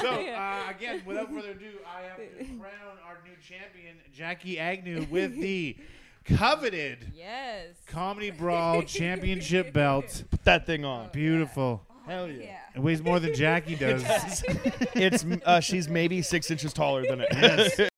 So uh, again, without further ado, I have to crown our new champion, Jackie Agnew, with the coveted Yes. Comedy Brawl Championship belt. Put that thing on. Beautiful. Hell yeah. Yeah. It weighs more than Jackie does. It's uh, she's maybe six inches taller than it.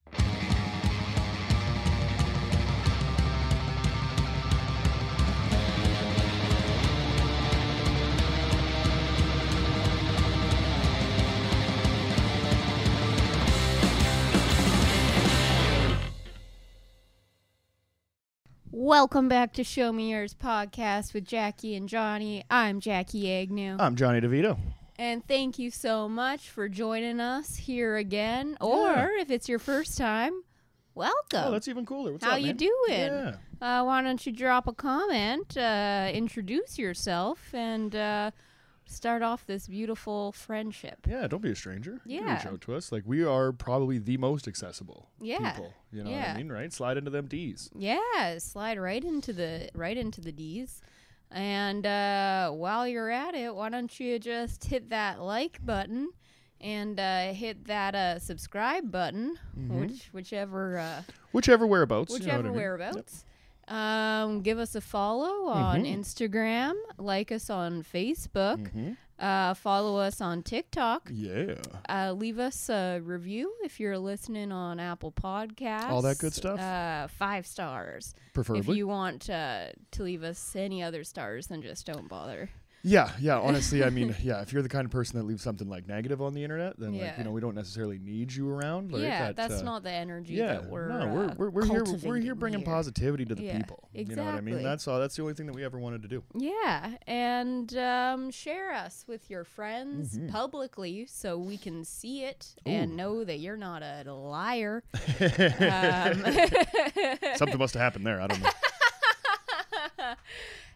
Welcome back to Show Me Yours podcast with Jackie and Johnny. I'm Jackie Agnew. I'm Johnny DeVito. and thank you so much for joining us here again. Or if it's your first time, welcome. Oh, that's even cooler. What's How up, you man? doing? Yeah. Uh, why don't you drop a comment, uh, introduce yourself, and uh, start off this beautiful friendship. Yeah, don't be a stranger. Yeah. You can Yeah. reach out to us. Like we are probably the most accessible Yeah. people. You know what I mean, right? Slide into them D's. Yeah, slide right into the right into the D's. And uh, while you're at it, why don't you just hit that like button and uh, hit that uh, subscribe button, which whichever uh, Whichever whereabouts. you know whichever I mean? whereabouts. Um, give us a follow on Mhm. Instagram, like us on Facebook, Mhm. uh, follow us on TikTok. Yeah. Uh, leave us a review if you're listening on Apple Podcasts. All that good stuff? Uh, five stars. Preferably. If you want uh, to leave us any other stars, then just don't bother. Yeah, yeah. Honestly, I mean, yeah. If you're the kind of person that leaves something like negative on the internet, then like you know we don't necessarily need you around. Like, yeah, that, that's uh, not the energy Yeah, that we're no, we're uh, we're, we're here. We're here bringing here. positivity to the Yeah, people. You know what I mean? That's all. That's the only thing that we ever wanted to do. Yeah, and um, share us with your friends Mhm. publicly so we can see it Ooh. and know that you're not a liar. um, Something must have happened there. I don't know.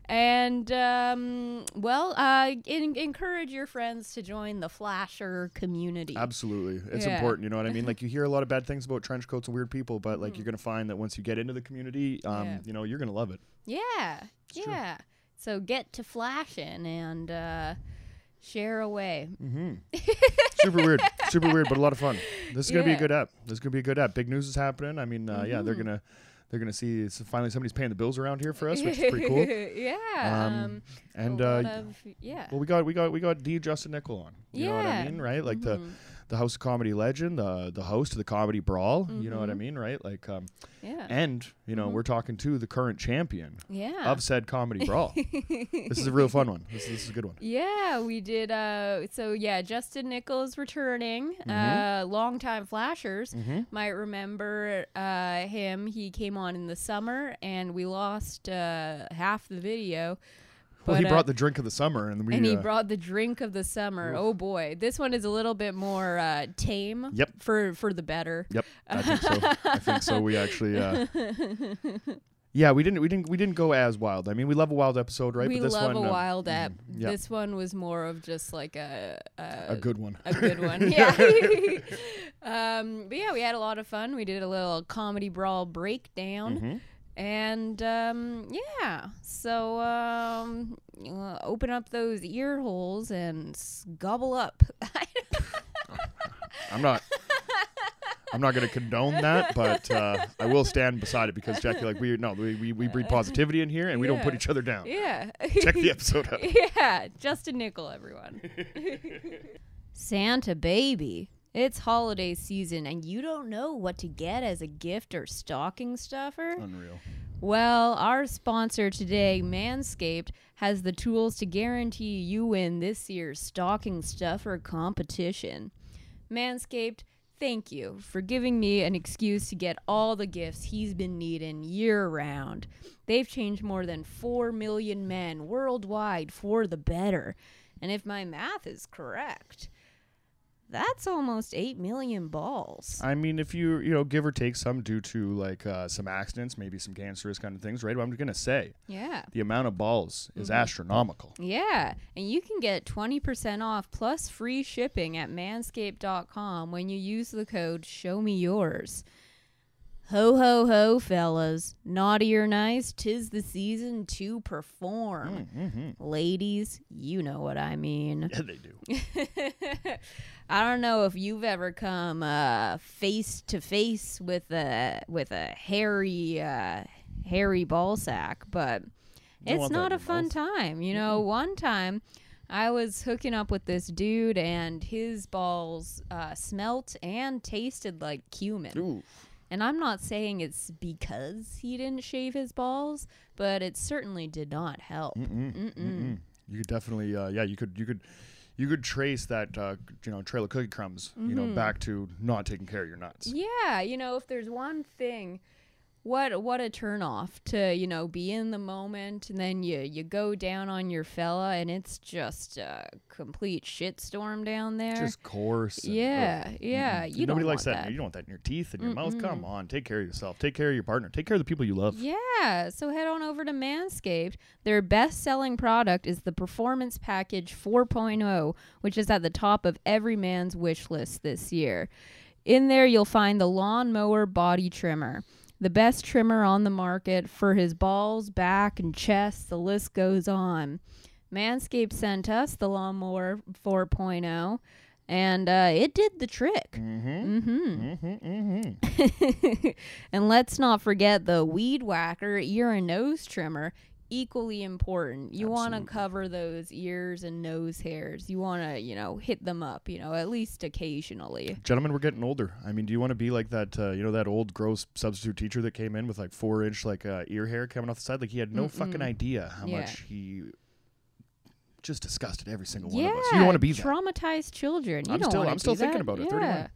And um, well, uh, en- encourage your friends to join the Flasher community. Absolutely, it's Yeah. important. You know what I mean? Like you hear a lot of bad things about trench coats and weird people, but like you're gonna find that once you get into the community, um, Mm-hmm. Yeah. you know, you're gonna love it. Yeah, true. yeah. So get to flashing and uh, share away. Mm-hmm. Super weird, super weird, but a lot of fun. This is gonna be a good app. This is gonna be a good app. Big news is happening. I mean, uh, yeah, they're Mhm. gonna they're gonna see it's finally somebody's paying the bills around here for us, which is pretty cool. yeah. Um, Um, And uh, of, yeah. well, we got we got we got D Justin Nickel on. You know what I Yeah. mean, right? Like the Mhm. The House of Comedy legend, the the host of the Comedy Brawl. You know what I Mhm. mean, right? Like, um, yeah. and you know Mhm. we're talking to the current champion yeah. of said Comedy Brawl. this is a real fun one. This, this is a good one. Yeah, we did. Uh, so yeah, Justin Nichols returning. Mhm. Uh, longtime flashers Mm-hmm. might remember uh, him. He came on in the summer, and we lost uh, half the video. Well, he uh, brought the drink of the summer, and we. and he uh, brought the drink of the summer. Oof. Oh boy, this one is a little bit more uh, tame. Yep. For for the better. Yep, I think so. I think so. We actually. Uh, yeah, we didn't. We didn't. We didn't go as wild. I mean, we love a wild episode, right? we but this love one, a um, wild app. mm, yeah. This one was more of just like a a good one. a good one. Yeah. um, but yeah, we had a lot of fun. We did a little comedy brawl breakdown. Mhm. And um, yeah, so um, uh, open up those ear holes and gobble up. I'm not. I'm not going to condone that, but uh, I will stand beside it because Jackie, like we no, we, we, we breed positivity in here, and we don't put each other down. yeah. Check the episode out. yeah, just a Nickel, everyone. Santa baby. It's holiday season and you don't know what to get as a gift or stocking stuffer? Unreal. Well, our sponsor today, Manscaped, has the tools to guarantee you win this year's stocking stuffer competition. Manscaped, thank you for giving me an excuse to get all the gifts he's been needing year round. They've changed more than 4 million men worldwide for the better. And if my math is correct, that's almost 8 million balls. I mean, if you you know give or take some due to like uh, some accidents, maybe some cancerous kind of things, right? But I'm gonna say Yeah. the amount of balls is Mm-hmm. astronomical. Yeah, and you can get 20% off plus free shipping at manscaped.com when you use the code show me yours. Ho ho ho, fellas. Naughty or nice, tis the season to perform. Mm-hmm. Ladies, you know what I mean. Yeah, they do. I don't know if you've ever come uh, face to face with a with a hairy uh, hairy ball sack, but it's not a fun mouth. time. You know, one time I was hooking up with this dude, and his balls uh, smelt and tasted like cumin. Ooh. And I'm not saying it's because he didn't shave his balls, but it certainly did not help. Mm-mm. Mm-mm. You could definitely, uh, yeah, you could, you could, you could trace that, uh, you know, trail of cookie crumbs, you know, back to not taking care of your nuts. Yeah, you know, if there's one thing, what what a turnoff to you know be in the moment, and then you you go down on your fella, and it's just a complete shitstorm down there. Just coarse. and- yeah, yeah, Mm-mm. you Nobody likes that. that. You don't want that in your teeth and your mouth. Come on, take care of yourself. Take care of your partner. Take care of the people you love. Yeah, so head on over to Manscaped. Their best selling product is the Performance Package 4.0, which is at the top of every man's wish list this year. In there, you'll find the Lawnmower Body Trimmer, the best trimmer on the market for his balls, back, and chest. The list goes on. Manscaped sent us the Lawnmower 4.0, and uh, it did the trick. Mm-hmm. Mm-hmm. Mm-hmm. Mm-hmm. and let's not forget the weed whacker ear and nose trimmer equally important you want to cover those ears and nose hairs you want to you know hit them up you know at least occasionally Gentlemen, we're getting older. I mean, do you want to be like that? Uh, you know, that old gross substitute teacher that came in with like four inch like uh, ear hair coming off the side? Like he had no fucking idea how Yeah. much he just disgusted every single one of us. You don't want to be that. traumatized children you I'm don't still- I'm still thinking that. about it, yeah. 31.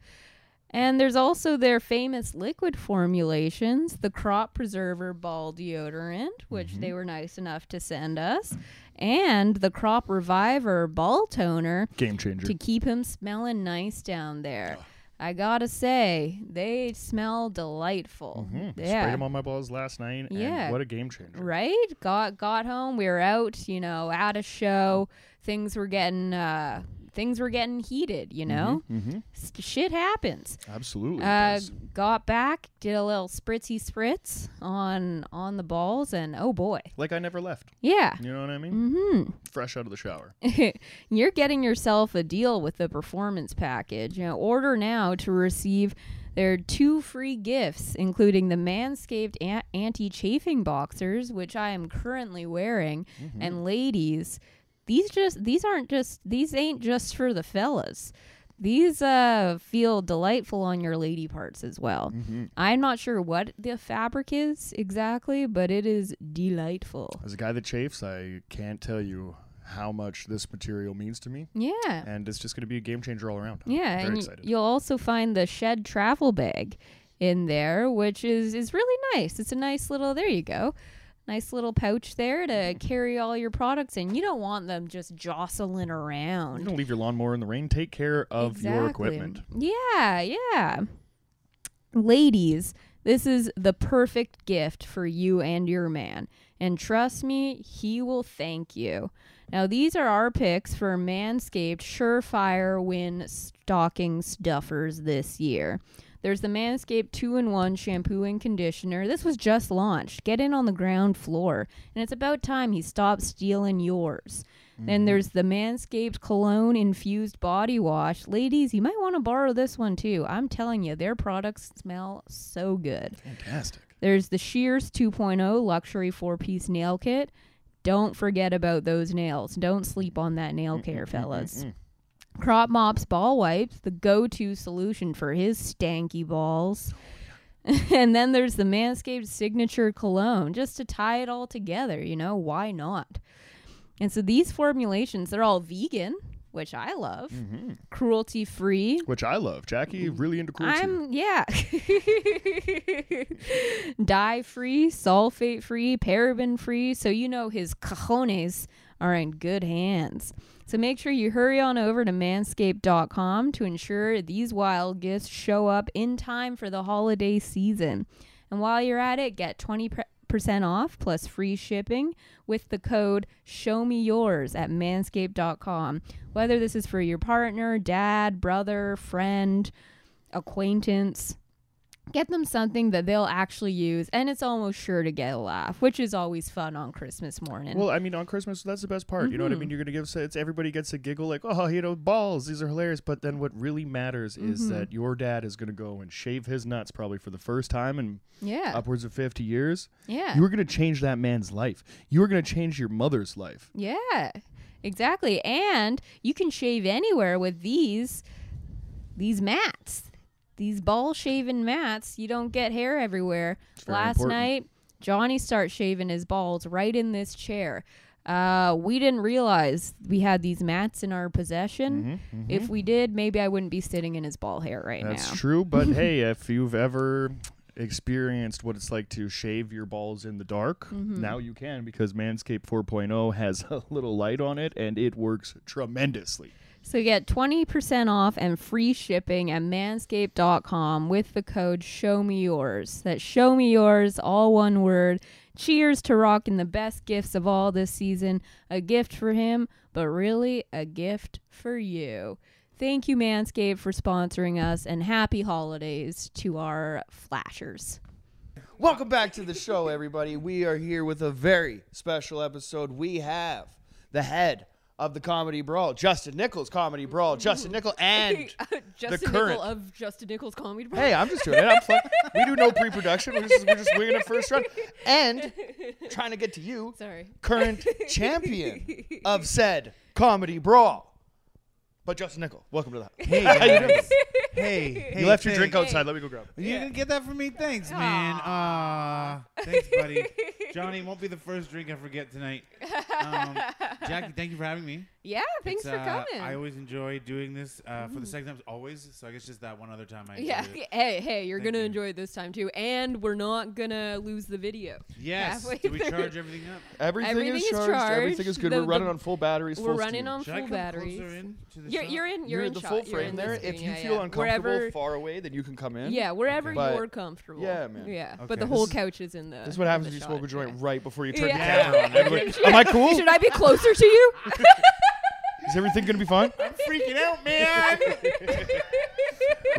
And there's also their famous liquid formulations the crop preserver ball deodorant which Mm-hmm. they were nice enough to send us and the crop reviver ball toner Game changer. to keep him smelling nice down there. I gotta say, they smell delightful. Mhm. Sprayed Yeah. him on my balls last night. and Yeah. what a game changer. Right? Got got home. We were out, you know, at a show. Things were getting uh things were getting heated, you know? Mm-hmm. S- shit happens. Absolutely. Uh got back, did a little spritzy spritz on on the balls and oh boy. Like I never left. Yeah. You know what I mean? Mm-hmm. Fresh out of the shower. You're getting yourself a deal with the performance package. You know, order now to receive their two free gifts, including the Manscaped a- anti-chafing boxers, which I am currently wearing, and ladies, these just these aren't just these ain't just for the fellas. These uh feel delightful on your lady parts as well. Mm-hmm. I'm not sure what the fabric is exactly, but it is delightful. As a guy that chafes, I can't tell you how much this material means to me, Yeah. and it's just going to be a game changer all around. Yeah, Very and excited. you'll also find the shed travel bag in there, which is is really nice. It's a nice little there you go. Nice little pouch there to mm-hmm. carry all your products in. You don't want them just jostling around. You don't leave your lawnmower in the rain. Take care of your equipment. Yeah, yeah. Ladies, this is the perfect gift for you and your man. And trust me, he will thank you. Now, these are our picks for Manscaped Surefire Win stocking stuffers this year. There's the Manscaped 2 in 1 shampoo and conditioner. This was just launched. Get in on the ground floor. And it's about time he stopped stealing yours. Then there's the Manscaped Cologne Infused Body Wash. Ladies, you might want to borrow this one too. I'm telling you, their products smell so good. Fantastic. There's the Shears 2.0 Luxury 4 piece nail kit. Don't forget about those nails. Don't sleep on that nail care, fellas. Crop Mops Ball Wipes, the go to solution for his stanky balls. and then there's the Manscaped Signature Cologne, just to tie it all together, you know, why not? And so these formulations, they're all vegan, which I love, Mm-hmm. cruelty free, Which I love. Jackie, really into cruelty. I'm yeah. Dye free, sulfate free, paraben free, so you know his cajones are in good hands. So make sure you hurry on over to manscaped.com to ensure these wild gifts show up in time for the holiday season. And while you're at it, get 20% off plus free shipping with the code show me yours at manscaped.com. Whether this is for your partner, dad, brother, friend, acquaintance, Get them something that they'll actually use, and it's almost sure to get a laugh, which is always fun on Christmas morning. Well, I mean, on Christmas, that's the best part. You know what I Mhm. mean? You're gonna give it's everybody gets a giggle, like, oh, you know, balls. These are hilarious. But then what really matters is Mhm. that your dad is gonna go and shave his nuts probably for the first time in yeah, upwards of 50 years. yeah, You are gonna change that man's life. You are gonna change your mother's life. yeah, exactly. And you can shave anywhere with these these mats, these ball shaven mats. You don't get hair everywhere. Last important. night, Johnny starts shaving his balls right in this chair. Uh, we didn't realize we had these mats in our possession. Mhm, mhm. If we did, maybe I wouldn't be sitting in his ball hair right That's now. That's true, but hey, if you've ever experienced what it's like to shave your balls in the dark, Mhm. now you can because Manscaped 4.0 has a little light on it and it works tremendously. So get 20% off and free shipping at manscaped.com with the code show me yours. That's show me yours, all one word. Cheers to rocking the best gifts of all this season. A gift for him, but really a gift for you. Thank you, Manscaped, for sponsoring us, and happy holidays to our flashers. Welcome back to the show, everybody. We are here with a very special episode. We have the head of the Comedy Brawl, Justin Nichols, Comedy Brawl, Justin Nichols, and Justin current- Nickel of Justin Nichols Comedy brawl. hey, I'm just doing it. I'm fun. We do no pre-production. We're just, we're just winging it first run, and trying to get to you, Sorry. current champion of said Comedy Brawl. But Justin Nichols, welcome to the. Hey, How you doing? guys. hey, hey, you left your drink thanks. outside. Let me go grab it. You didn't get that from me? Thanks, man. Thanks, buddy. Johnny won't be the first drink I forget tonight. Um, Jackie, thank you for having me. Yeah, thanks It's, for uh, coming. I always enjoy doing this uh, for the second time, always. So I guess just that one other time I enjoyed Yeah. it. Hey, hey, you're Thank gonna you. enjoy it this time too, and we're not gonna lose the video. Yes. Halfway Do we through. charge everything up? Everything, Everything is is charged. Everything is good. The- we're running the- on full batteries. We're full running steam. on Should I full come batteries. closer in to the You're you're in you're, You're in the shot. full You're frame in the there. screen. If you yeah, feel yeah. uncomfortable wherever, far away, then you can come in. yeah, wherever But- you're comfortable. Yeah, man. Yeah, Okay. but the whole is- couch is in the. This is what happens if you smoke a joint yeah. right before you turn Yeah. the camera on. Everybody, am I cool? Should I be closer to you? Is everything gonna be fine? I'm freaking out, man.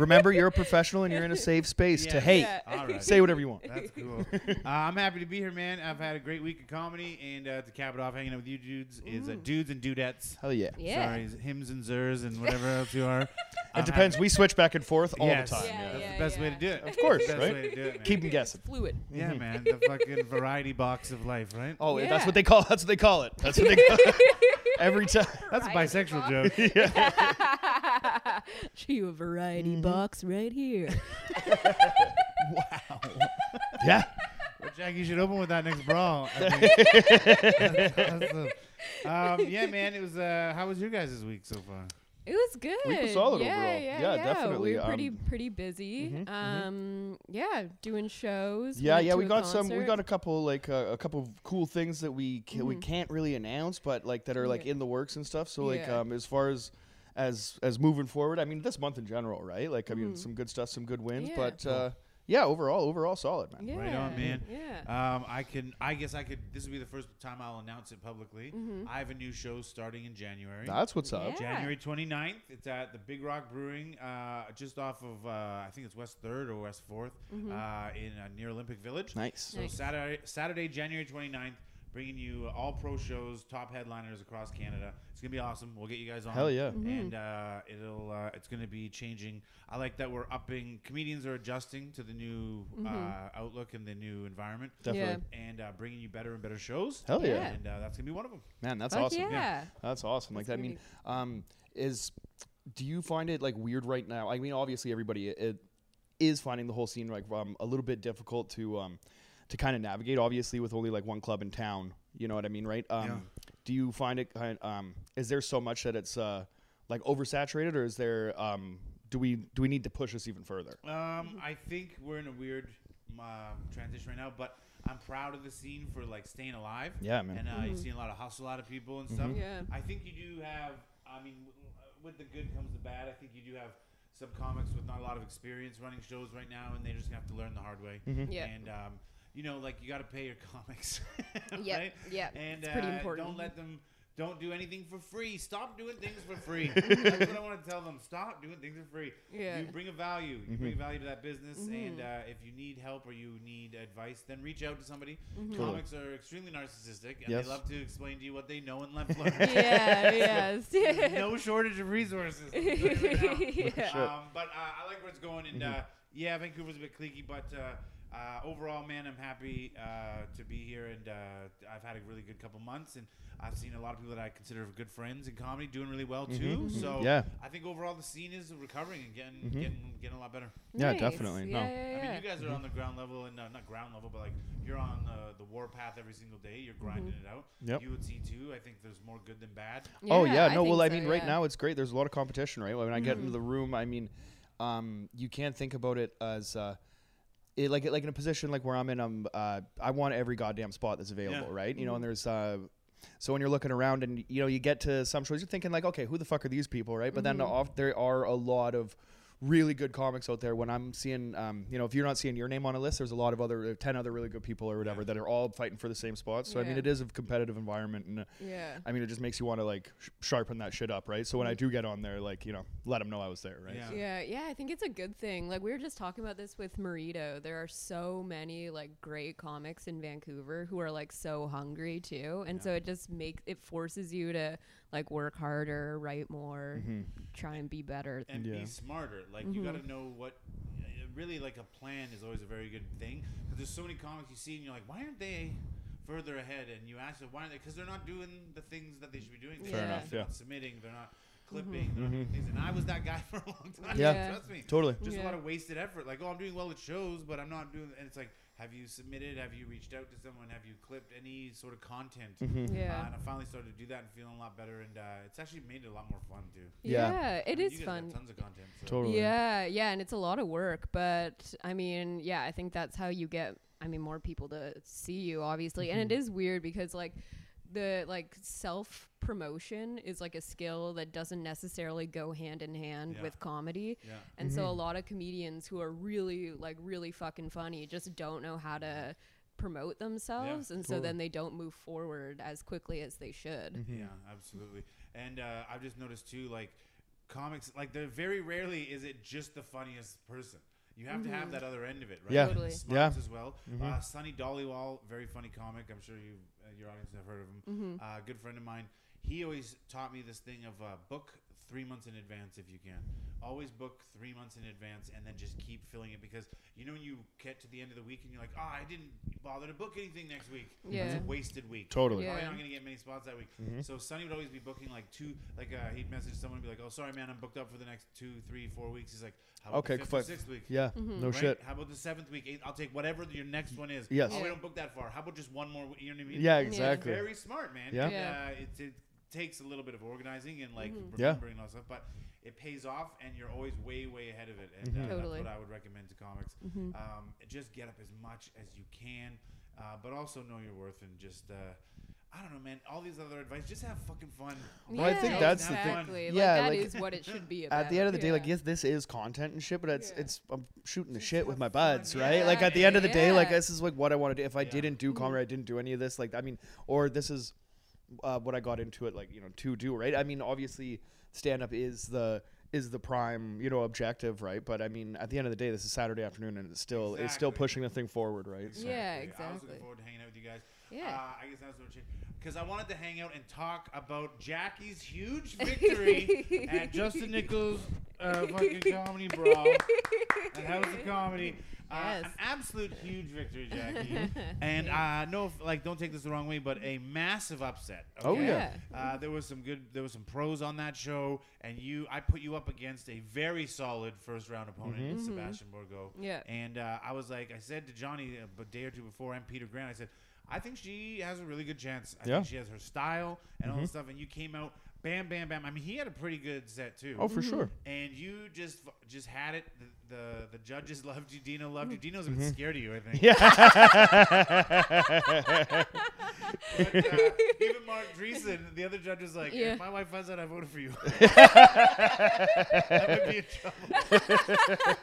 Remember, you're a professional and you're in a safe space to hate. Yeah. All right. Say whatever you want. That's cool. uh, I'm happy to be here, man. I've had a great week of comedy, and uh, to cap it off, hanging out with you dudes is uh, dudes and dudettes. Hell yeah. Yeah. Sorry, hymns and zers and whatever else you are. It depends. We switch back and forth all Yes. the time. Yeah, yeah. That's yeah, the best way to do it. Of course, Best right? way to do it, man. Keep them guessing. Fluid. Yeah, man. The fucking variety box of life, right? Oh, Yeah. that's what they call. That's what they call it. That's what they call it. Every time. That's a bisexual joke. Show you a variety box right here. Wow. Yeah. Well, Jack, you should open with that next brawl. I think. That's awesome. um, yeah, man. It was. Uh, how was your guys' week so far? It was good. Week was solid yeah, overall. Yeah, Yeah, yeah, definitely. We were pretty Um, pretty busy. mhm, mhm. um, yeah, doing shows. Yeah, yeah, we a got some. We got a couple like uh, a couple of cool things that we ca- we Mhm. can't really announce, but like that are like Yeah. in the works and stuff. So like Yeah. um, as far as as as moving forward, I mean this month in general, right? Like I mean Mhm. some good stuff, some good wins, Yeah. but uh, yeah, overall, overall solid, man. Yeah, Right on, man. Yeah. Um, I can. I guess I could. This will be the first time I'll announce it publicly. Mhm. I have a new show starting in January. That's what's up. Yeah. January 29th. It's at the Big Rock Brewing, uh, just off of, uh, I think it's West 3rd or West 4th, Mhm. uh, in uh, near Olympic Village. Nice. So Nice. Saturday, Saturday, January 29th, bringing you all pro shows, top headliners across Canada. It's gonna be awesome. We'll get you guys on. Hell yeah. Mhm. And uh, it'll uh, it's gonna be changing. I like that we're upping. Comedians are adjusting to the new Mhm. uh, outlook and the new environment, Definitely. and uh, bringing you better and better shows. Hell yeah. Yeah. And uh, that's gonna be one of them. Man, that's Fuck awesome. Yeah. That's awesome. Like That's that. I mean, um, is do you find it like weird right now? I mean, obviously everybody it is finding the whole scene like um, a little bit difficult to um to kind of navigate. Obviously, with only like one club in town, you know what I mean, right? Um, Yeah. Do you find it kind? Um, is there so much that it's uh like oversaturated, or is there um do we do we need to push this even further? Um, I think we're in a weird um, transition right now, but I'm proud of the scene for like staying alive. Yeah, man. And uh, Mhm. you're seeing a lot of hustle out of people and stuff. Yeah. I think you do have. I mean, with the good comes the bad. I think you do have some comics with not a lot of experience running shows right now, and they just have to learn the hard way. Mhm. Yeah. And um, you know, like you got to pay your comics, Yeah. right? Yeah. And It's pretty uh, important. don't let them Don't do anything for free. Stop doing things for free. That's what I want to tell them. Stop doing things for free. Yeah. You bring a value. You Mm-hmm. bring a value to that business, and uh, if you need help or you need advice, then reach out to somebody. Comics are extremely narcissistic, and Yes. they love to explain to you what they know and left learn. yeah, yes. no shortage of resources. I'll tell you right. Yeah. Um, but uh, I like where it's going, and uh, yeah, Vancouver's a bit cliquey, but uh, overall, man, I'm happy uh, to be here, and uh, I've had a really good couple months, and I've seen a lot of people that I consider good friends in comedy doing really well too. So Yeah. I think overall the scene is recovering and getting getting getting a lot better. Yeah, Nice. definitely. Yeah, No. yeah, I mean, you guys are on the ground level, and uh, not ground level, but like you're on uh, the warpath every single day. You're grinding it out. Yep. You would see too. I think there's more good than bad. oh yeah, I no. Well, think I so, mean, right yeah. now it's great. There's a lot of competition, right? When I get Mm-hmm. into the room, I mean, um, you can't think about it as. Uh, it, like like in a position like where I'm in, um, uh, I want every goddamn spot that's available, Yeah. right? You Mm-hmm. know, and there's uh, so when you're looking around and you know you get to some shows, you're thinking like, okay, who the fuck are these people, right? But then Mm-hmm. off there are a lot of really good comics out there. When I'm seeing, um, you know, if you're not seeing your name on a list, there's a lot of other uh, ten other really good people or whatever Yeah. that are all fighting for the same spot. So I mean, it is a competitive environment, and uh, Yeah. I mean, it just makes you want to like sh- sharpen that shit up, right? So when I do get on there, like you know, let them know I was there, right? Yeah. Yeah, yeah, I think it's a good thing. Like we were just talking about this with Marito. There are so many like great comics in Vancouver who are like so hungry too, and so it just makes it forces you to like work harder, write more, mm-hmm. try and be better. and Yeah. be smarter. Like you got to mm-hmm. know what. uh, Really, like a plan is always a very good thing because there's so many comics you see and you're like, why aren't they further ahead? And you ask them why aren't they? Because they're not doing the things that they should be doing. Fair They're enough, not- yeah. They're not submitting. They're not clipping. Mm-hmm. They're not doing things. And I was that guy for a long time. Yeah. Yeah. Trust me. Totally. Just a lot of wasted effort. Like, oh, I'm doing well at shows, but I'm not doing. And it's like, have you submitted? Have you reached out to someone? Have you clipped any sort of content? Yeah. Uh, and I finally started to do that and feeling a lot better. And uh, it's actually made it a lot more fun too. Yeah. yeah, it I mean, is you guys fun. Got tons of content. So. Totally. Yeah, yeah, and it's a lot of work, but I mean, yeah, I think that's how you get I mean more people to see you obviously. And it Mm-hmm. is weird because like the like self promotion is like a skill that doesn't necessarily go hand in hand Yeah. with comedy. Yeah. And so a lot of comedians who are really like really fucking funny just don't know how to promote themselves and so then they don't move forward as quickly as they should. Yeah, absolutely. And uh, I've just noticed too, like comics, like they're very rarely is it just the funniest person. You have to have that other end of it, right? Yeah. Totally. Smarts as well. Uh, Sonny Dollywall, very funny comic. I'm sure you, uh, your audience have heard of him. Uh, good friend of mine. He always taught me this thing of uh, book three months in advance if you can. Always book three months in advance and then just keep filling it because you know when you get to the end of the week and you're like, oh, I didn't bother to book anything next week. It's Yeah. a wasted week. Totally. Probably Yeah. not going to get many spots that week. So Sonny would always be booking like two, like uh, he'd message someone and be like, "Oh, sorry, man, I'm booked up for the next two, three, four weeks." He's like, "How about Okay, the fifth or sixth week?" Yeah. Mm-hmm. No Right? shit. How about the seventh week? Eighth? I'll take whatever your next one is. Yes. Oh, we don't book that far. How about just one more? w- You know what I mean? Yeah, It's exactly. Very smart, man. Yeah. Yeah. Uh, it, it takes a little bit of organizing and like Yeah. remembering and all that stuff, but it pays off, and you're always way, way ahead of it. And uh, Totally. that's what I would recommend to comics. Um, just get up as much as you can, uh, but also know your worth and just. Uh, I don't know, man. All these other advice, just have fucking fun. Well, I think Yeah, that's the thing. exactly. Like, Yeah, that like- is what it should be about. At the end of the day, like yeah. yes, this is content and shit, but it's Yeah. it's I'm shooting the Just shit with have my fun. buds, right? Like at the end of the day, like this is like what I want to do. If I Yeah. didn't do Mm-hmm. comedy, I didn't do any of this. Like I mean, or this is uh, what I got into it, like you know, to do, right? I mean, obviously, stand up is the is the prime, you know, objective, right? But I mean, at the end of the day, this is Saturday afternoon, and it's still it's still pushing the thing forward, right? So- Yeah, I was exactly. looking forward to hanging out with you guys. Yeah. Uh, I guess that's what because I wanted to hang out and talk about Jackie's huge victory at Justin Nichols' uh, fucking comedy brawl at House of Comedy. Uh, Yes. An absolute huge victory, Jackie. and uh, no, like, don't take this the wrong way, but a massive upset. Oh, okay? yeah. Uh, there was some good, there was some pros on that show, and you, I put you up against a very solid first round opponent, in Sebastian Borgo. Yeah. And uh, I was like, I said to Johnny a day or two before, and Peter Grant, I said, I think she has a really good chance. I Yeah. think she has her style and all this stuff. And you came out, bam, bam, bam. I mean, he had a pretty good set too. Oh, for sure. And you just just had it. The, the the judges loved you. Dino loved you. Dino's a bit scared of you, I think. But, uh, even Mark Dreesen, the other judge, was like, Yeah. "If my wife finds out I voted for you, that would be in trouble."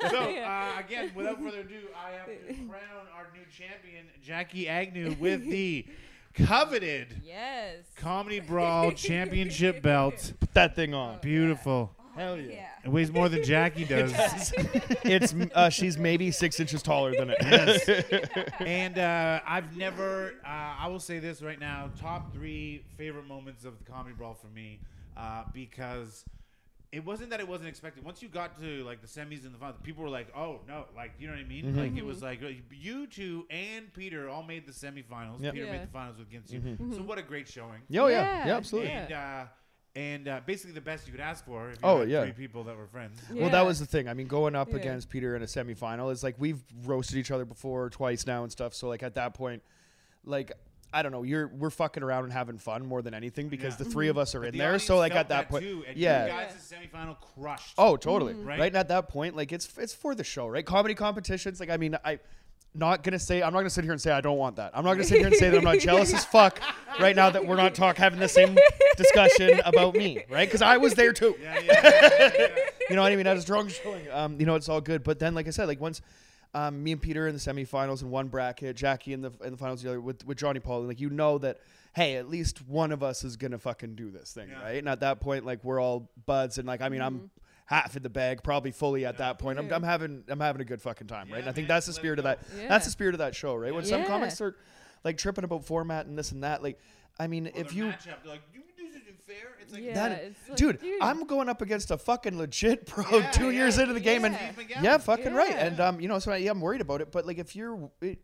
so uh, again, without further ado, I have to crown our new champion, Jackie Agnew, with the coveted Yes. Comedy Brawl Championship belt. Put that thing on. Beautiful. Hell yeah. It weighs more than Jackie does. it's uh, she's maybe six inches taller than it. and uh, I've never, uh, I will say this right now top three favorite moments of the Comedy Brawl for me uh, because it wasn't that it wasn't expected. Once you got to like the semis and the finals, people were like, "Oh no!" Like you know what I mean? Like it was like uh, you two and Peter all made the semifinals. Yep. Peter Yeah. made the finals against you. Mm-hmm. So what a great showing! oh yeah, Yeah, yeah, absolutely. And uh, and uh, basically the best you could ask for. If you Oh, had yeah. three people that were friends. Yeah. Well, that was the thing. I mean, going up Yeah. against Peter in a semifinal is like we've roasted each other before twice now and stuff. So like at that point, like I don't know, you're we're fucking around and having fun more than anything because Yeah. the three of us are But in the there. So like felt at that point, too, and yeah. you guys' semifinal crushed. Oh, totally. Right? Right? And at that point, like it's it's for the show, right? Comedy competitions, like I mean, I not gonna say I'm not gonna sit here and say I don't want that. I'm not gonna sit here and say that I'm not jealous as fuck right now that we're not talk having the same discussion about me, right? Because I was there too. Yeah, yeah, yeah, yeah, yeah. You know what I mean? At a strong showing. Um, you know, it's all good. But then, like I said, like once um, me and Peter in the semifinals in one bracket, Jackie in the in the finals the other with with Johnny Paul, like you know that hey, at least one of us is gonna fucking do this thing, Yeah. right? And at that point, like we're all buds, and like I mean, I'm half in the bag, probably fully at that point. I'm, I'm having I'm having a good fucking time, right? And I think man, that's the spirit of that. Yeah. That's the spirit of that show, right? When some Yeah. comics start like tripping about format and this and that, like I mean, Or if you matchup, like, you, this isn't fair. It's like, Yeah, that, it's like, dude, dude. I'm going up against a fucking legit pro Yeah, two years into the game, and yeah. Steve yeah, fucking right. And um, you know, so I, yeah, I'm worried about it. But like, if you're, it,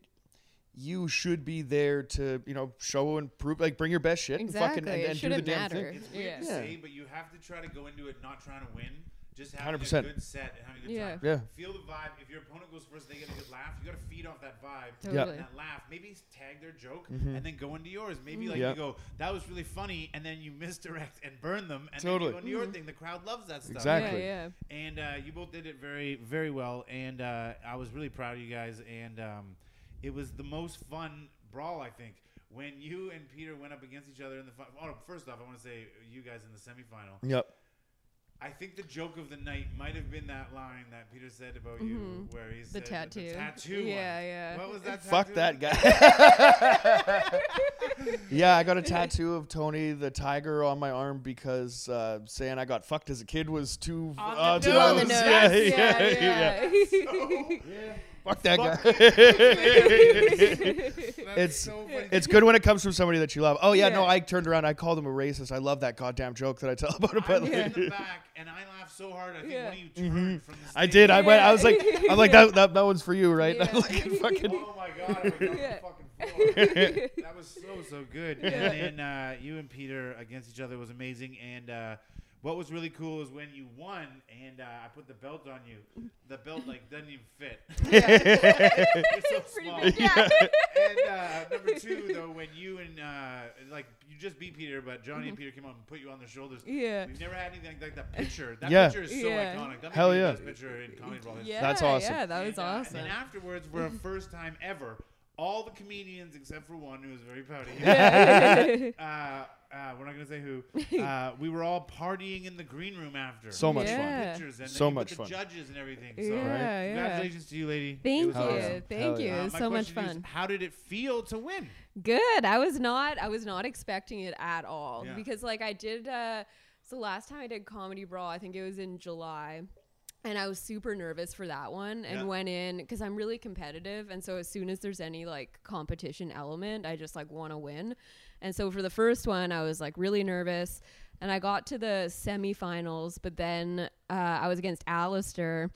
you should be there to, you know, show and prove, like, bring your best shit and Exactly. fucking and, and do the shouldn't damn matter. thing. It's weird Yeah. to say, but you have to try to go into it not trying to win. Just having 100%. a good set and having a good Yeah. time. Yeah. Feel the vibe. If your opponent goes first, they get a good laugh. You got to feed off that vibe. Totally. And that laugh. Maybe tag their joke Mm-hmm. and then go into yours. Maybe like Yeah. you go, that was really funny, and then you misdirect and burn them, and Totally. then you go into your thing. The crowd loves that stuff. Exactly. Yeah, yeah. And uh, you both did it very, very well. And uh, I was really proud of you guys. And um, it was the most fun brawl, I think, when you and Peter went up against each other in the final. Oh, first off, I want to say you guys in the semifinal. Yep. I think the joke of the night might have been that line that Peter said about you, where he The said tattoo. The tattoo. Yeah, one. yeah. What was that? Fuck that guy. yeah, I got a tattoo of Tony the Tiger on my arm because uh, saying I got fucked as a kid was too On the uh, nose. too On the nose. Yeah, Yeah, yeah, yeah. yeah. Fuck that Fuck. guy. It's- so funny. It's good when it comes from somebody that you love. Oh yeah, no, I turned around. I called him a racist. I love that goddamn joke that I tell about it. But I was like, in the back and I laughed so hard. I think Yeah. one of you turned from the Mm-hmm. I did. I went. I was like, I'm like that. That, that one's for you, right? Yeah. like fucking. Oh my god! I went down Yeah. the fucking floor. that was so so good. And then uh, you and Peter against each other was amazing. And uh, what was really cool is when you won, and uh, I put the belt on you. The belt like doesn't even fit. it's so small. yeah. and uh, number two, though, when you and uh, like you just beat Peter, but Johnny and Peter came up and put you on their shoulders. Yeah. We've never had anything like that picture. That Yeah. picture is so Yeah. iconic. That may Hell be yeah. best picture in comedy brawl history. Yeah, That's awesome. Yeah, that was And, uh, awesome. And then afterwards, for a first time ever, all the comedians except for one who was very proud of you. Uh, uh, we're not gonna say who. Uh, we were all partying in the green room after. So much Yeah. fun. Pictures and So then you much with fun. the judges and everything. So Yeah, yeah. congratulations to you, lady. It Thank you. awesome. awesome. Thank Hell you. yeah. It was my so much question is, fun. how did it feel to win? Good. I was not I was not expecting it at all Yeah. because like I did uh so last time I did Comedy Brawl, I think it was in July. And I was super nervous for that one and Yeah. went in because I'm really competitive. And so as soon as there's any like competition element, I just like want to win. And so for the first one, I was like really nervous. And I got to the semifinals, but then uh, I was against Alistair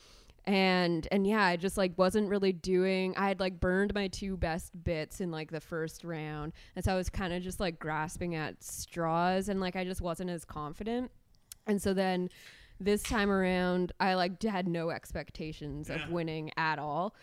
and and yeah i just like wasn't really doing i had like burned my two best bits in like the first round and so i was kind of just like grasping at straws and like i just wasn't as confident and so then this time around i like had no expectations Yeah. of winning at all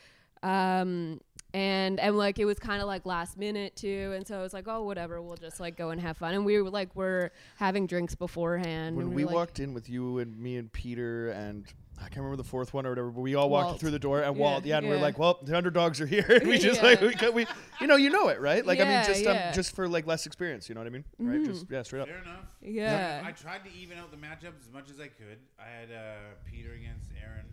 um and and like it was kind of like last minute too and so i was like oh whatever we'll just like go and have fun and we were like we're having drinks beforehand When and we were, like, walked in with you and me and Peter and I can't remember the fourth one or whatever, but we all walked Walt. through the door and Yeah, Walt, yeah, and we we're like, well, the underdogs are here. and we just Yeah. like we, got- we, you know, you know it, right? Like I mean, just yeah. Mm-hmm. um, just for like less experience, you know what I mean? Right? Just yeah, straight up. Fair enough. Yeah. I tried to even out the matchups as much as I could. I had uh, Peter against Aaron,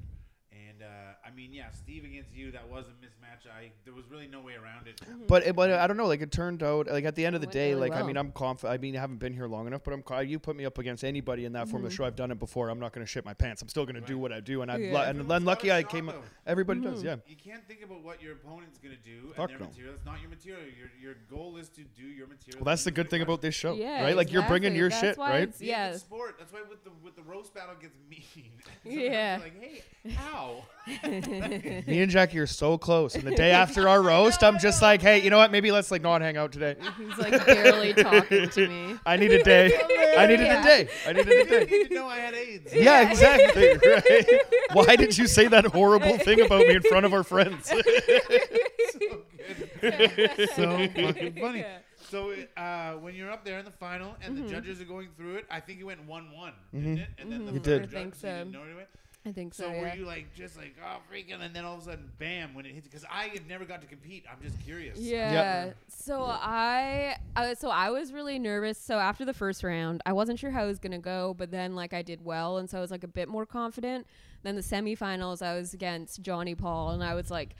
and uh, I mean, yeah, Steve against you, that was a mismatch. I there was really no way around it. But it, but I don't know. Like it turned out, like at the end of the day, really like I mean. I'm confident. I mean, I haven't been here long enough, but I'm. You put me up against anybody in that form of show. I've done it before. I'm not going to shit my pants. I'm still going to do what I do, and I'm Yeah. lu- and Everyone's then lucky I came. though. Everybody does, yeah. You can't think about what your opponent's gonna do Fuck and their no. material. It's not your material. Your your goal is to do your material. Well, that's the good thing about this show, Yeah, right? Like you're bringing your That's shit, right? it's- Yeah, Yeah. sport. That's why with the with the roast battle gets mean. Yeah. Like, hey, how? Me and Jackie are so close, and the day after our roast, I'm just like, hey, you know what? Maybe let's like not hang out today. He's like barely talking to me. I need a day. I needed Yeah. a day. I needed a day. You didn't know I had AIDS. Yeah, exactly. Right? Why did you say that horrible thing about me in front of our friends? so good. so fucking funny. Yeah. So uh, when you're up there in the final and Mm-hmm. the judges are going through it, I think it went one-one, didn't it? And then the You third did. judge, Mm-hmm. I think you so. didn't know anyway? I think so. So yeah. were you like just like oh freaking, and then all of a sudden, bam! When it hits, because I had never got to compete. I'm just curious. Yeah. So I, I, so I was really nervous. So after the first round, I wasn't sure how it was gonna go, but then like I did well, and so I was like a bit more confident. Then the semifinals, I was against Johnny Paul, and I was like.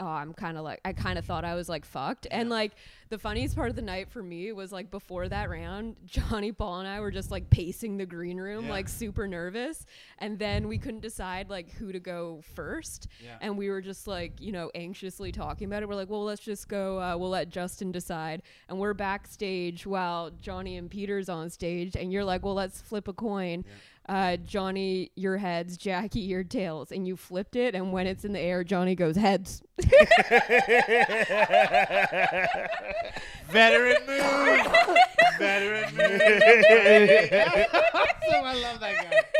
Oh, I'm kind of like I kind of thought I was like fucked, and like the funniest part of the night for me was like before that round, Johnny Paul and I were just like pacing the green room, Yeah. like super nervous, and then we couldn't decide like who to go first, Yeah. and we were just like you know anxiously talking about it. We're like well let's just go uh, we'll let justin decide. And we're backstage while johnny and peter's on stage. And you're like well let's flip a coin uh, johnny your heads jackie your tails and you flipped it and when it's in the air johnny goes heads Veteran move. Veteran move. awesome. I love that guy.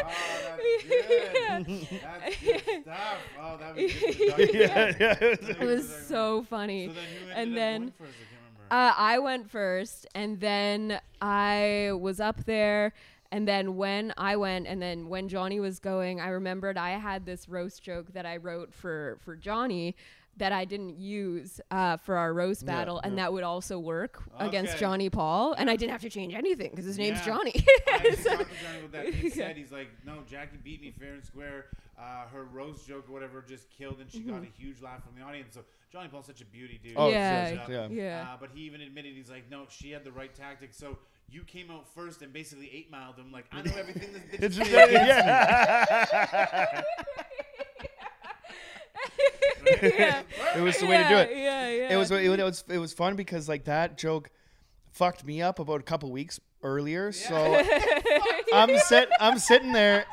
Oh, that's good. That's good stuff. Oh, that was good. yeah, yeah. it was so funny So then who ended and then going first? I. Uh, I went first, and then I was up there. And then when I went, and then when Johnny was going, I remembered I had this roast joke that I wrote for for Johnny that I didn't use uh, for our roast Yeah, battle, and that would also work against Johnny Paul, and I didn't have to change anything because his name's Yeah. Johnny. I So- talking to Johnny about that. He Yeah. said he's like, no, Jackie beat me fair and square. Uh, her roast joke or whatever just killed, and she got a huge laugh from the audience. So Johnny Paul's such a beauty, dude. Oh, Yeah, yeah. yeah. Uh, but he even admitted he's like, no, she had the right tactic. So you came out first and basically eight miled him. Like I know everything this bitch It's did just, against me." yeah. yeah. It was the way to do it. Yeah, yeah. It was it was it was fun because like that joke fucked me up about a couple weeks earlier. So I'm sit I'm sitting there.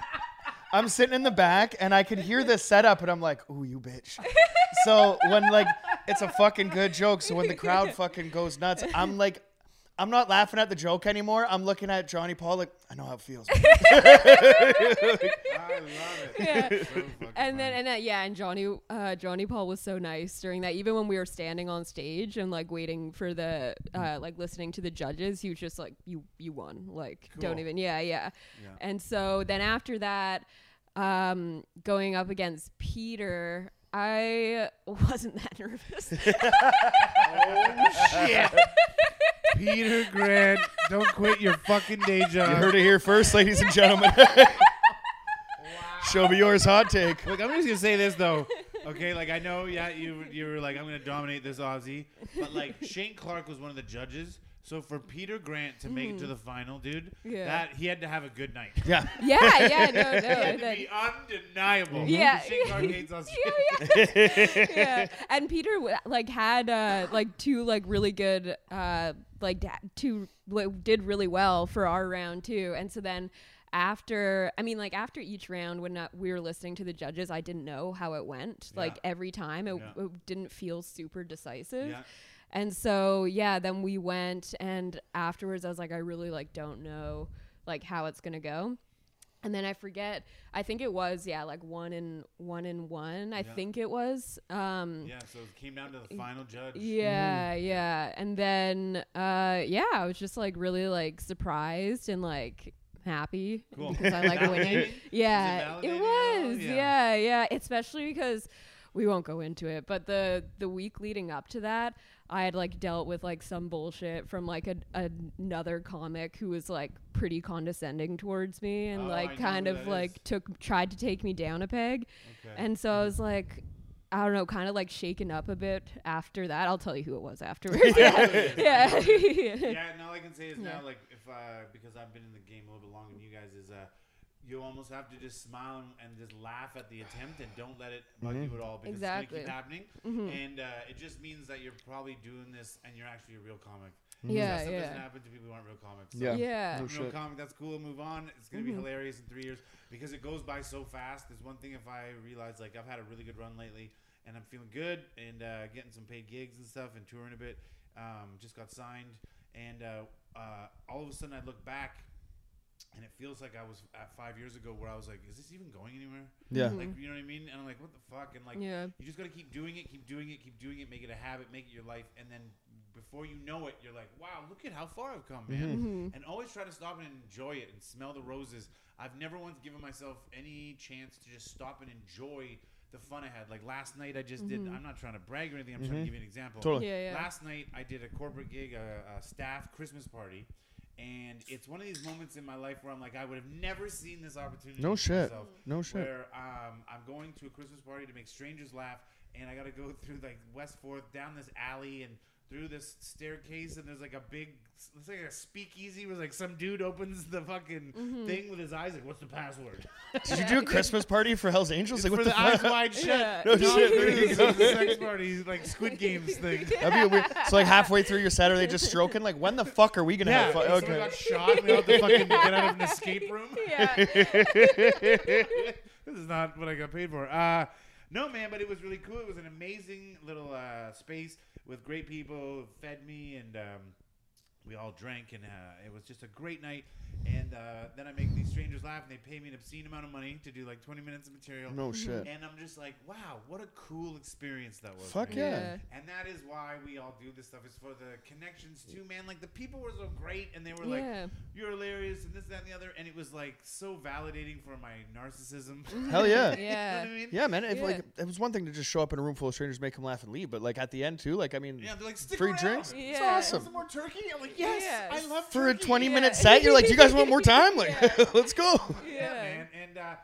I'm sitting in the back and I could hear the setup and I'm like, "Ooh, you bitch." so when like it's a fucking good joke, so when the crowd fucking goes nuts, I'm like I'm not laughing at the joke anymore. I'm looking at Johnny Paul like, I know how it feels. I love it. Yeah. So and then and uh, yeah and johnny uh johnny paul was so nice during that even when we were standing on stage and like waiting for the uh like listening to the judges he was just like you you won like don't even yeah yeah Yeah. and so then after that um going up against peter i wasn't that nervous oh shit. Peter Grant, don't quit your fucking day job. You heard it here first, ladies and gentlemen. Show me yours hot take. Look, I'm just gonna say this though. Okay, like I know, yeah, you you were like, I'm gonna dominate this Aussie, but like Shane Clark was one of the judges. So for Peter Grant to make it to the final, dude, Yeah. that he had to have a good night. Yeah. yeah yeah no no He had to that- be undeniable. Yeah. Shane Clark Australia. yeah, yeah. yeah. And Peter w- like had uh like two like really good uh like da- two like, did really well for our round too. And so then after I mean like after each round when uh, we were listening to the judges, I didn't know how it went. Like Yeah. every time it, Yeah. it didn't feel super decisive. Yeah. And so yeah, then we went and afterwards I was like I really like don't know like how it's going to go. And then I forget. I think it was yeah, like one in one in one. I Yeah. think it was. Um, Yeah, so it came down to the final judge. yeah, yeah. And then uh, yeah, I was just like really like surprised and like happy Cool. because I like winning. Yeah, it it validating at all? was. Yeah. Yeah. yeah, Especially because we won't go into it. But the the week leading up to that, I had like dealt with like some bullshit from like a, another comic who was like pretty condescending towards me and Oh, like know kind of like is. took tried to take me down a peg. Okay. And so I was like, I don't know, kind of like shaken up a bit after that. I'll tell you who it was afterwards. yeah. yeah. yeah, and all I can say is Yeah. now, like, if uh, because I've been in the game a little bit longer than you guys, is uh, you almost have to just smile and, and just laugh at the attempt and don't let it bug you at all because Exactly. it's gonna keep happening, and uh, it just means that you're probably doing this and you're actually a real comic. Yeah, that stuff yeah. doesn't happen to people who aren't real comics. So Yeah. Yeah. No real shit. comic. That's cool. Move on. It's gonna be hilarious in three years because it goes by so fast. There's one thing if I realize like I've had a really good run lately and I'm feeling good and uh, getting some paid gigs and stuff and touring a bit. Um, just got signed and uh, uh, all of a sudden I look back and it feels like I was at five years ago where I was like, is this even going anywhere? Yeah. Like mm-hmm. you know what I mean? And I'm like, what the fuck? And like Yeah. you just gotta keep doing it, keep doing it, keep doing it, make it a habit, make it your life, and then before you know it, you're like, wow, look at how far I've come, man. Mm-hmm. Mm-hmm. And always try to stop and enjoy it and smell the roses. I've never once given myself any chance to just stop and enjoy the fun I had. Like last night, I just did. I'm not trying to brag or anything. I'm trying to give you an example. Totally. Yeah, yeah. Last night, I did a corporate gig, a, a staff Christmas party. And it's one of these moments in my life where I'm like, I would have never seen this opportunity. No shit. myself No shit. where um, I'm going to a Christmas party to make strangers laugh, and I got to go through like West Fourth, down this alley, and through this staircase, and there's like a big, it's like a speakeasy where like some dude opens the fucking Mm-hmm. thing with his eyes, like, "What's the password?" Did you do a Christmas party for Hell's Angels? Like, for what the, the eyes fuck? wide shut. Yeah. No No, shit, there you go. Sex party, like Squid Games thing. That'd be a weird. So like halfway through your Saturday, just stroking. Like, when the fuck are we gonna Yeah, have fun? and someone Okay. got shot. We all had to fucking get out of an escape room. Yeah. this is not what I got paid for. Uh, no, man, but it was really cool. It was an amazing little uh, space with great people fed me, and um, we all drank, and uh, it was just a great night. And uh, then I make these strangers laugh, and they pay me an obscene amount of money to do like 20 minutes of material. No shit. And I'm just like, wow, what a cool experience that was. Fuck man. yeah. And that is why we all do this stuff. It's for the connections too, man. Like the people were so great, and they were like, "You're hilarious," and this, that, and the other, and it was like so validating for my narcissism. Hell yeah. You know Yeah. what I mean? Yeah, man. If Yeah. like it was one thing to just show up in a room full of strangers, make them laugh and leave, but like at the end too, like I mean, Yeah, they're like, Stick free around. drinks. Yeah. It's awesome. some more turkey? I'm like, yes, Yes. I love For a turkey. 20 Yeah. minute set, you're like, "Do you guys want more time? Like, Yeah. let's go." Yeah, Yeah. man. And uh,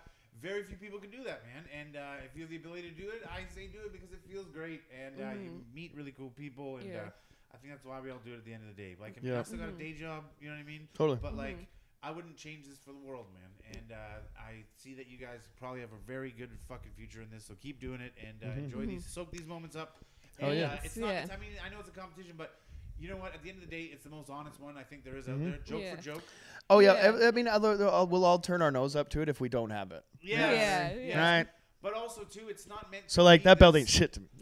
very few people can do that, man. And uh, if you have the ability to do it, I say do it because it feels great, and uh, you meet really cool people, and Mm-hmm. Yeah. uh, I think that's why we all do it at the end of the day. Like, I, mean, Yeah. I still got a day job, you know what I mean? Totally. But like, I wouldn't change this for the world, man. And uh, I see that you guys probably have a very good fucking future in this, so keep doing it and uh, enjoy these, soak these moments up. Oh, yeah. uh, it's not. Yeah. It's, I mean, I know it's a competition, but. You know what? At the end of the day, it's the most honest one I think there is out there. Joke Yeah. for joke. Oh yeah, Yeah. I, I mean, I'll, I'll- we'll all turn our nose up to it if we don't have it. Yes. Yeah, yes. yeah. Right. But also too, it's not meant. So to like that belt ain't shit to me.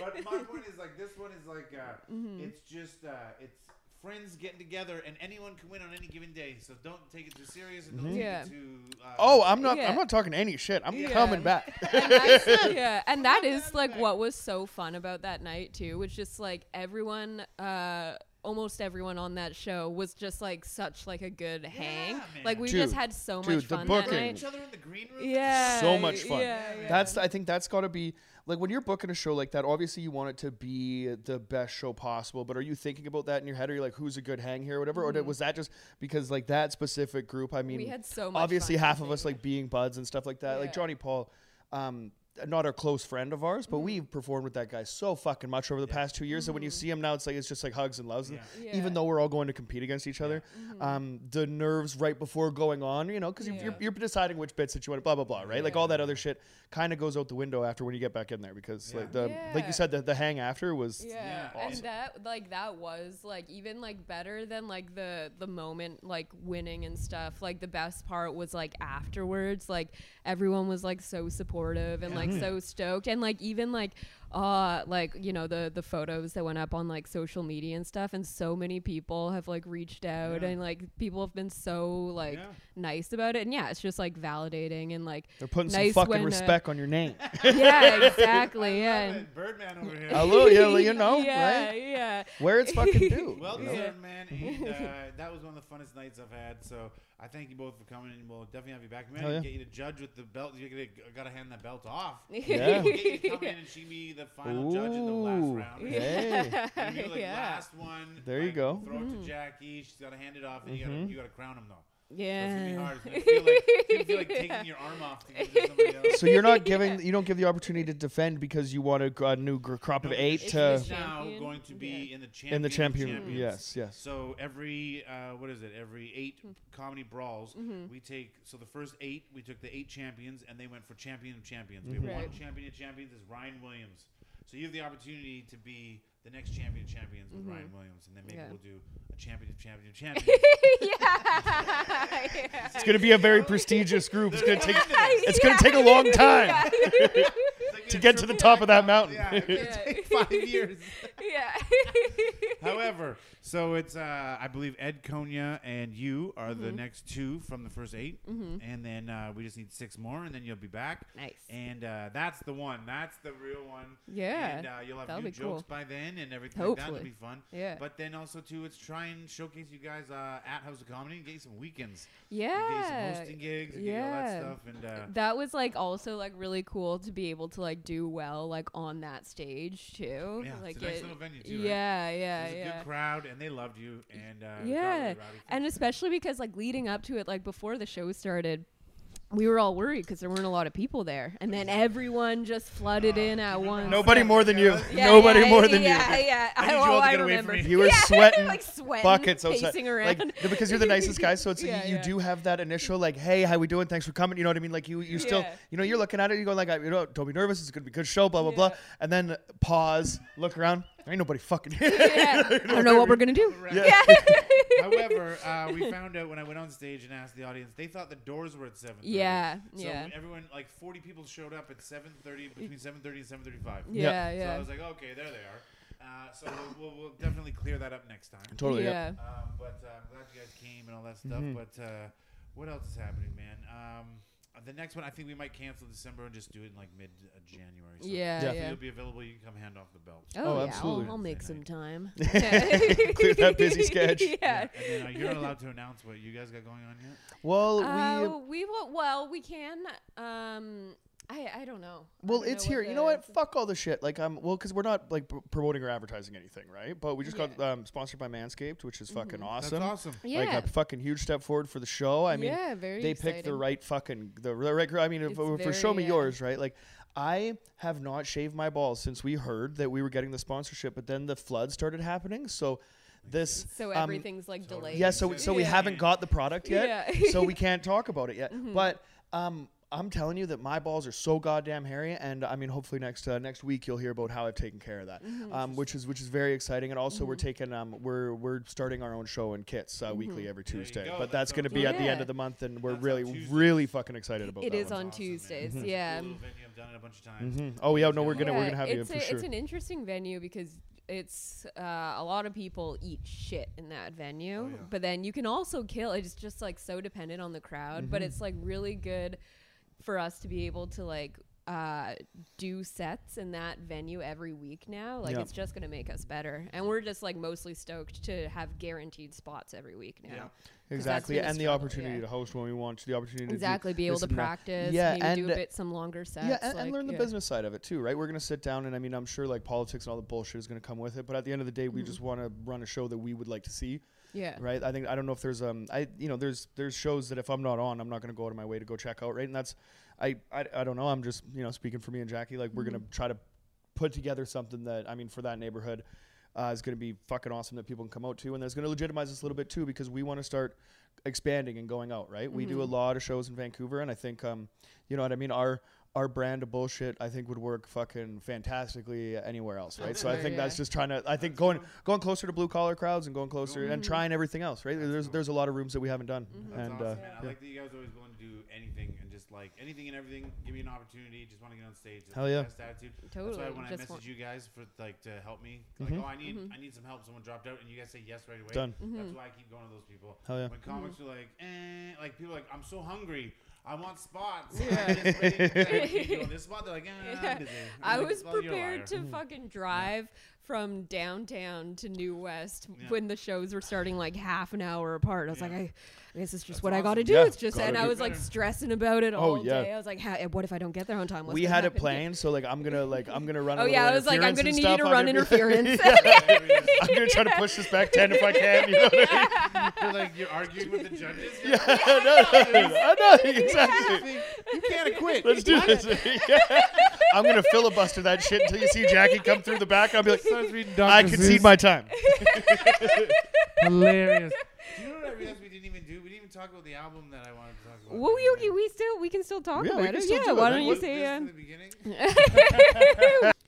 but my point is like this one is like uh, Mm-hmm. it's just uh, it's friends getting together and anyone can win on any given day. So don't take it too serious and don't Yeah. take it too. Uh, Oh, I'm not. Yeah. I'm not talking any shit. I'm Yeah. coming back. and that's, yeah, and that is like what was so fun about that night too, was just like everyone, uh, almost everyone on that show was just like such like a good hang. man. Like we Dude, just had so dude, much the fun booking. that Each other in the green room. Yeah, So much fun. Yeah, yeah. That's. I think that's got to be like when you're booking a show like that. Obviously, you want it to be the best show possible. But are you thinking about that in your head? Are you like, who's a good hang here, or whatever? Or did, was that just because like that specific group? I mean, Mm-hmm. had so much obviously half of us like being buds and stuff like that. Like Johnny Paul. Um, not a close friend of ours, but mm-hmm. we've performed with that guy so fucking much over the past two years. that when you mm-hmm. see him now, it's like it's just like hugs and loves. And Yeah. Yeah. Even though we're all going to compete against each other, mm-hmm. um, the nerves right before going on, you know, because you're, you're deciding which bits that you want, to blah blah blah, right? Like all that other shit kind of goes out the window after when you get back in there because like the like you said the, the hang after was Yeah, Yeah. and that like that was like even like better than like the the moment like winning and stuff. Like the best part was like afterwards, like everyone was like so supportive and like so stoked, and like even like uh like you know the the photos that went up on like social media and stuff and so many people have like reached out Yeah. and like people have been so like Yeah. nice about it and yeah it's just like validating and like They're putting Nice some fucking when, uh, respect on your name. yeah I exactly yeah love and- it. Birdman over here. Hello, yeah, well, you know, yeah right? yeah Where it's fucking due. Well you know? deserved, man. And, uh, that was one of the funnest nights I've had. So I thank you both for coming, and we'll definitely have you back. Man, Hell yeah. get you to judge with the belt. You gotta, gotta hand that belt off. Yeah. We'll get you to come in and she be the final judge in the last Ooh. round. Hey. And you like Yeah. last one. There you like, go. Throw it to Jackie. She's got to hand it off, and you gotta Mhm. you gotta crown him though. So it's gonna be yeah hard. It's gonna feel like, it's gonna feel like taking your arm off to give it to somebody else. So you're not giving, you don't give the opportunity to defend because you want a, a new gr- crop of eight this to is now going to be Yeah. in the champion. in the of champion. champions. Yes, yes. So every uh, what is it? Every eight Hmm. comedy brawls, Mm-hmm. we take. So the first eight, we took the eight champions, and they went for champion of champions. We have Mhm. one champion of champions is Ryan Williams. So you have the opportunity to be the next champion of champions with Mhm. Ryan Williams, and then maybe Yeah. we'll do a champion of champion of champions. yeah It's gonna be a very prestigious group. It's gonna take, It's it's gonna take a long time. Like To get to the top of that mountain. Yeah, it's gonna take five years. yeah However, so it's uh, I believe Ed Konya and you are the Mhm. next two from the first 8 Mhm. and then uh, we just need six more, and then you'll be back. nice And uh, that's the one. That's the real one. yeah And uh, you'll have that'll new be cool. jokes by then, and everything like that. It'll Hopefully. be fun. yeah But then also too, it's try and showcase you guys uh, at House of Comedy and get you some weekends. yeah And get you some hosting gigs and get you all that yeah. stuff. And uh, that was like also like really cool to be able to like do well like on that stage too yeah, like it's a nice it- little venue too. right? yeah yeah It was a yeah good crowd, and they loved you. And uh, Yeah, and especially because like leading up to it like before the show started we were all worried because there weren't a lot of people there and then everyone just flooded Uh, in at once Nobody more than you. Yeah, Nobody yeah, more than yeah, you. Yeah, I I, need you oh, to I get away from remember. You were Yeah, sweating like sweating, buckets outside. pacing around. Like because you're the nicest guy, so it's Yeah, you, you yeah. do have that initial like, hey, how we doing? Thanks for coming. You know what I mean? Like you you still Yeah. you know you're looking at it, You're going like, you know, don't be nervous. It's gonna be a good show. Blah blah blah. And then pause, look around. There ain't nobody fucking here. yeah. I don't know what we're gonna do. Right. Yeah. However, uh, we found out when I went on stage and asked the audience, they thought the doors were at seven. Yeah, So yeah, everyone, like forty people, showed up at seven thirty, between seven thirty and seven thirty-five. yeah, yeah. So I was like, okay, there they are. Uh, so we'll, we'll, we'll definitely clear that up next time. Totally. Yeah. yeah. Um, but uh, I'm glad you guys came and all that stuff. Mhm. But uh, what else is happening, man? Um, the next one, I think we might cancel December and just do it in like mid uh, January. So Yeah, Yeah. if yeah. it'll be available. You can come hand off the belt. Oh, Oh, yeah, absolutely. I'll, I'll make some night. time. Clear that busy sketch. Yeah. And then uh, you're not allowed to announce what you guys got going on yet. Well, we Uh, we will. Well, we can. Um, I I don't know. Well, don't it's know here. You know what? Fuck all the shit. Like, um, well, because we're not like pr- promoting or advertising anything, right? But we just got um, sponsored by Manscaped, which is fucking awesome. That's awesome. Yeah. Like a fucking huge step forward for the show. I mean, yeah, very. they picked the right fucking the the right. gr- I mean, if, It's for show me uh, yours, right? Like, I have not shaved my balls since we heard that we were getting the sponsorship, but then the flood started happening. So, this So um, everything's like delayed. yeah, so so we haven't got the product yet, Yeah. so we can't talk about it yet. Mhm. But um, I'm telling you that my balls are so goddamn hairy, and I mean, hopefully next uh, next week you'll hear about how I've taken care of that, Mhm. um, which is which is very exciting. And also we're Mhm. taking um, we're we're starting our own show in kits uh, weekly every Tuesday, go. but That that's going to sounds be at the end of the month, and we're That's really really fucking excited about It that. is That's on awesome, man. Tuesdays. It's a Yeah. cool venue. I've done it a bunch of times. hmm Oh yeah, no, we're gonna we're gonna have you it's for a, sure. It's an interesting venue because it's uh, a lot of people eat shit in that venue, Oh, yeah. but then you can also kill. It's just like so dependent on the crowd, but Mhm. it's like really good for us to be able to like uh, do sets in that venue every week now. Like Yeah. it's just gonna make us better, and we're just like mostly stoked to have guaranteed spots every week now. Yeah. exactly, and the opportunity yeah. to host when we want, the opportunity to Exactly, be able to practice, Yeah, maybe do a bit some longer sets. yeah, and, and learn the business side of it too, right? We're gonna sit down, and I mean, I'm sure like politics and all the bullshit is gonna come with it, but at the end of the day, we Mhm. just want to run a show that we would like to see, Yeah. right? I think I don't know if there's um, I you know, there's there's shows that if I'm not on, I'm not gonna go out of my way to go check out, right? And that's, I I, I don't know, I'm just you know speaking for me and Jackie, like we're gonna Mhm. try to put together something that I mean for that neighborhood. Uh, is going to be fucking awesome that people can come out to, and that's going to legitimize us a little bit too because we want to start expanding and going out. Right, we do a Mhm. lot of shows in Vancouver, and I think, um, you know what I mean. Our our brand of bullshit, I think, would work fucking fantastically anywhere else, right? so I Sure, think that's just trying to. I think going going closer to blue collar crowds and going closer and Mhm. trying everything else, right? That's There's cool. there's a lot of rooms that we haven't done, Mhm. That's and awesome, uh, man. I yeah. like that you guys are always willing to do anything and just like anything and everything. Give me an opportunity. Just want to get on stage. That's Hell yeah. Best attitude. Totally. That's why when I Just messaged want- you guys for like to help me, like, Mhm. oh, I need Mhm. I need some help. Someone dropped out, and you guys say yes right away. Done. That's Mhm. why I keep going to those people. Hell yeah. When comics are like, eh, like people are like, I'm so hungry. I want spots. Yeah. I'm just waiting for them to keep doing this spot. They're like, eh, Yeah. I'm busy. I I'm like, was "Well, you're a liar." prepared to fucking drive from downtown to New West Yeah. when the shows were starting like half an hour apart. I was Yeah. like, I, I guess it's just That's what I got to do. Yeah, it's just, and I do was like better. stressing about it Oh, all yeah. day. I was like, ha- what if I don't get there on time? What's we gonna had it planned, so like I'm gonna like I'm gonna run. Oh, a Oh little yeah, I was like, I'm gonna and need you to run I'm gonna be- interference. I'm gonna try to push this back ten if I can. You know what I mean? You're like you're arguing with the judges. Yeah, no, no, I know exactly. You can't quit. Let's do this. Yeah. I'm gonna filibuster that shit until you see Jackie come through the back. I'll be like, Starts I Dr. concede my time. Hilarious. Do you know what I realized we didn't even do? We didn't even talk about the album that I wanted to talk about. Well, we, okay, we still we can still talk Yeah, we about can it. still Yeah, do it. why Like, don't you what- say? This Uh, from the beginning?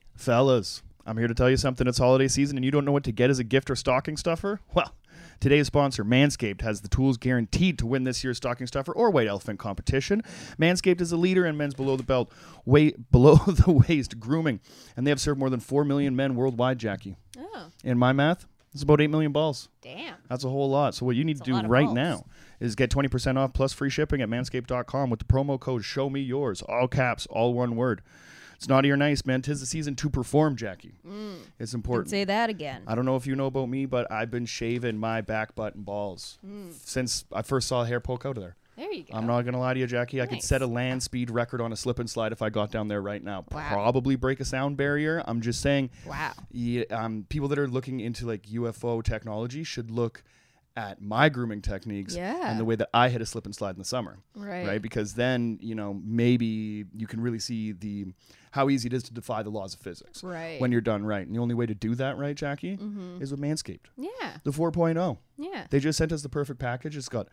Fellas, I'm here to tell you something. It's holiday season and you don't know what to get as a gift or stocking stuffer? Well, today's sponsor, Manscaped, has the tools guaranteed to win this year's stocking stuffer or white elephant competition. Manscaped is a leader in men's below the belt, way below the waist grooming, and they have served more than 4 million men worldwide, Jackie. oh, In my math, it's about 8 million balls. damn. That's a whole lot. So what you need That's to do right balls. now is get 20% off plus free shipping at manscaped.com with the promo code show me yours, all caps, all one word. It's naughty or nice, man. Tis the season to perform, Jackie. It's Don't important. say that again. I don't know if you know about me, but I've been shaving my back, butt, and balls since I first saw hair poke out of there. There you go. I'm not gonna lie to you, Jackie. I could set a land speed record on a slip and slide if I got down there right now. Wow. Probably break a sound barrier. I'm just saying. Wow. Yeah, um, people that are looking into like UFO technology should look at my grooming techniques Yeah. and the way that I hit a slip and slide in the summer, Right. right? Because then you know maybe you can really see the how easy it is to defy the laws of physics Right. when you're done right. And the only way to do that right, Jackie, Mm-hmm. is with Manscaped, yeah. the 4.0. Yeah. They just sent us the perfect package. It's got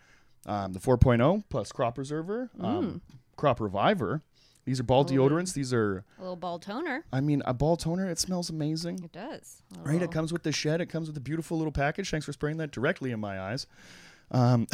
um, the 4.0 plus crop preserver, Mm. um, crop reviver. These are ball deodorants. These are, A little ball toner. I mean, a ball toner. It smells amazing. It does. Right, it comes with the shed. It comes with a beautiful little package. Thanks for spraying that directly in my eyes. Um,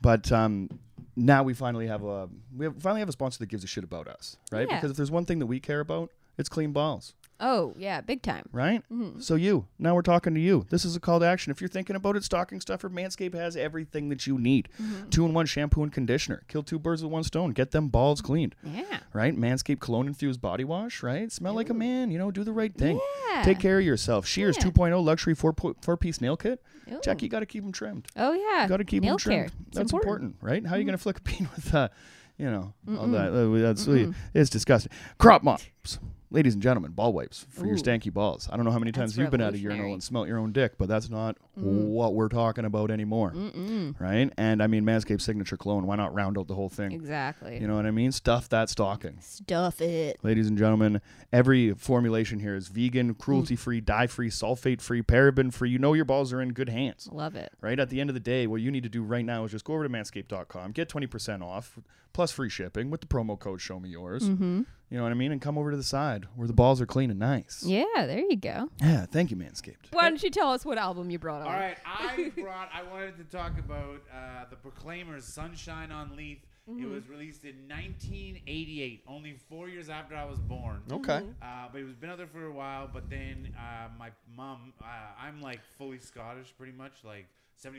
but um, now we finally have a we have, finally have a sponsor that gives a shit about us, right? Yeah. Because if there's one thing that we care about, it's clean balls, Oh yeah, big time. right? So you now we're talking to you. This is a call to action. If you're thinking about it, stocking stuffer, Manscaped has everything that you need. Two in one shampoo and conditioner. Kill two birds with one stone. Get them balls cleaned Yeah. right? Manscaped cologne infused body wash, right? Smell like a man, you know, do the right thing. Yeah. Take care of yourself. Shears Yeah. 2.0 luxury four po- four piece nail kit. Ooh. Jackie, you got to keep them trimmed. Oh yeah. Got to keep Nail them trimmed. care. That's important. right? How are you going to flick a bean with, uh, you know, all that? Uh, that's it's disgusting. Crop mops. Ladies and gentlemen, ball wipes for your stanky balls. I don't know how many times That's you've been at a urinal and smelt your own dick, but that's not Mm. what we're talking about anymore, Mm-mm. right? And I mean, Manscaped signature cologne. Why not round out the whole thing? Exactly. You know what I mean? Stuff that stocking. Stuff it. Ladies and gentlemen, every formulation here is vegan, cruelty free, dye free, sulfate free, paraben free. You know your balls are in good hands. Love it. Right? At the end of the day, what you need to do right now is just go over to manscaped.com, get 20% off plus free shipping with the promo code show me yours. Mm-hmm. You know what I mean? And come over to the side where the balls are clean and nice. Yeah. There you go. Yeah, thank you, Manscaped. Why don't you tell us what album you brought on? All right, I brought. I wanted to talk about uh, the Proclaimers' "Sunshine on Leith." It was released in 1988, only four years after I was born. Okay. Uh, but it was been out there for a while. But then uh, my mom, uh, I'm like fully Scottish, pretty much, like 75%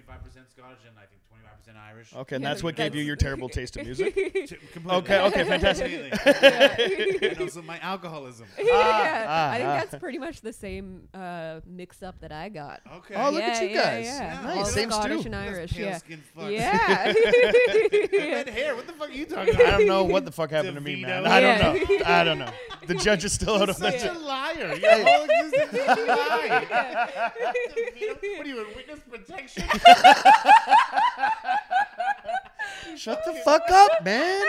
Scottish and I think 25% Irish. Okay, and that's what gave you your terrible taste of music. Completely. Okay, okay, fantastic. Completely. and also my alcoholism. yeah, ah, I think ah. that's pretty much the same uh, mix up that I got. Okay. Oh, look yeah, at you yeah, guys. Yeah. Nice. All Same Scottish stew. and You guys Irish. Yeah. pale-skinned fucks. Yeah. Red hair. What the fuck are you talking about? I don't know what the fuck happened to me, man. DeVito. I don't know. I don't know. The judge is still out on that. Such shit. a liar. Your whole existence is a lie. what are you in witness protection? Shut the fuck up, man.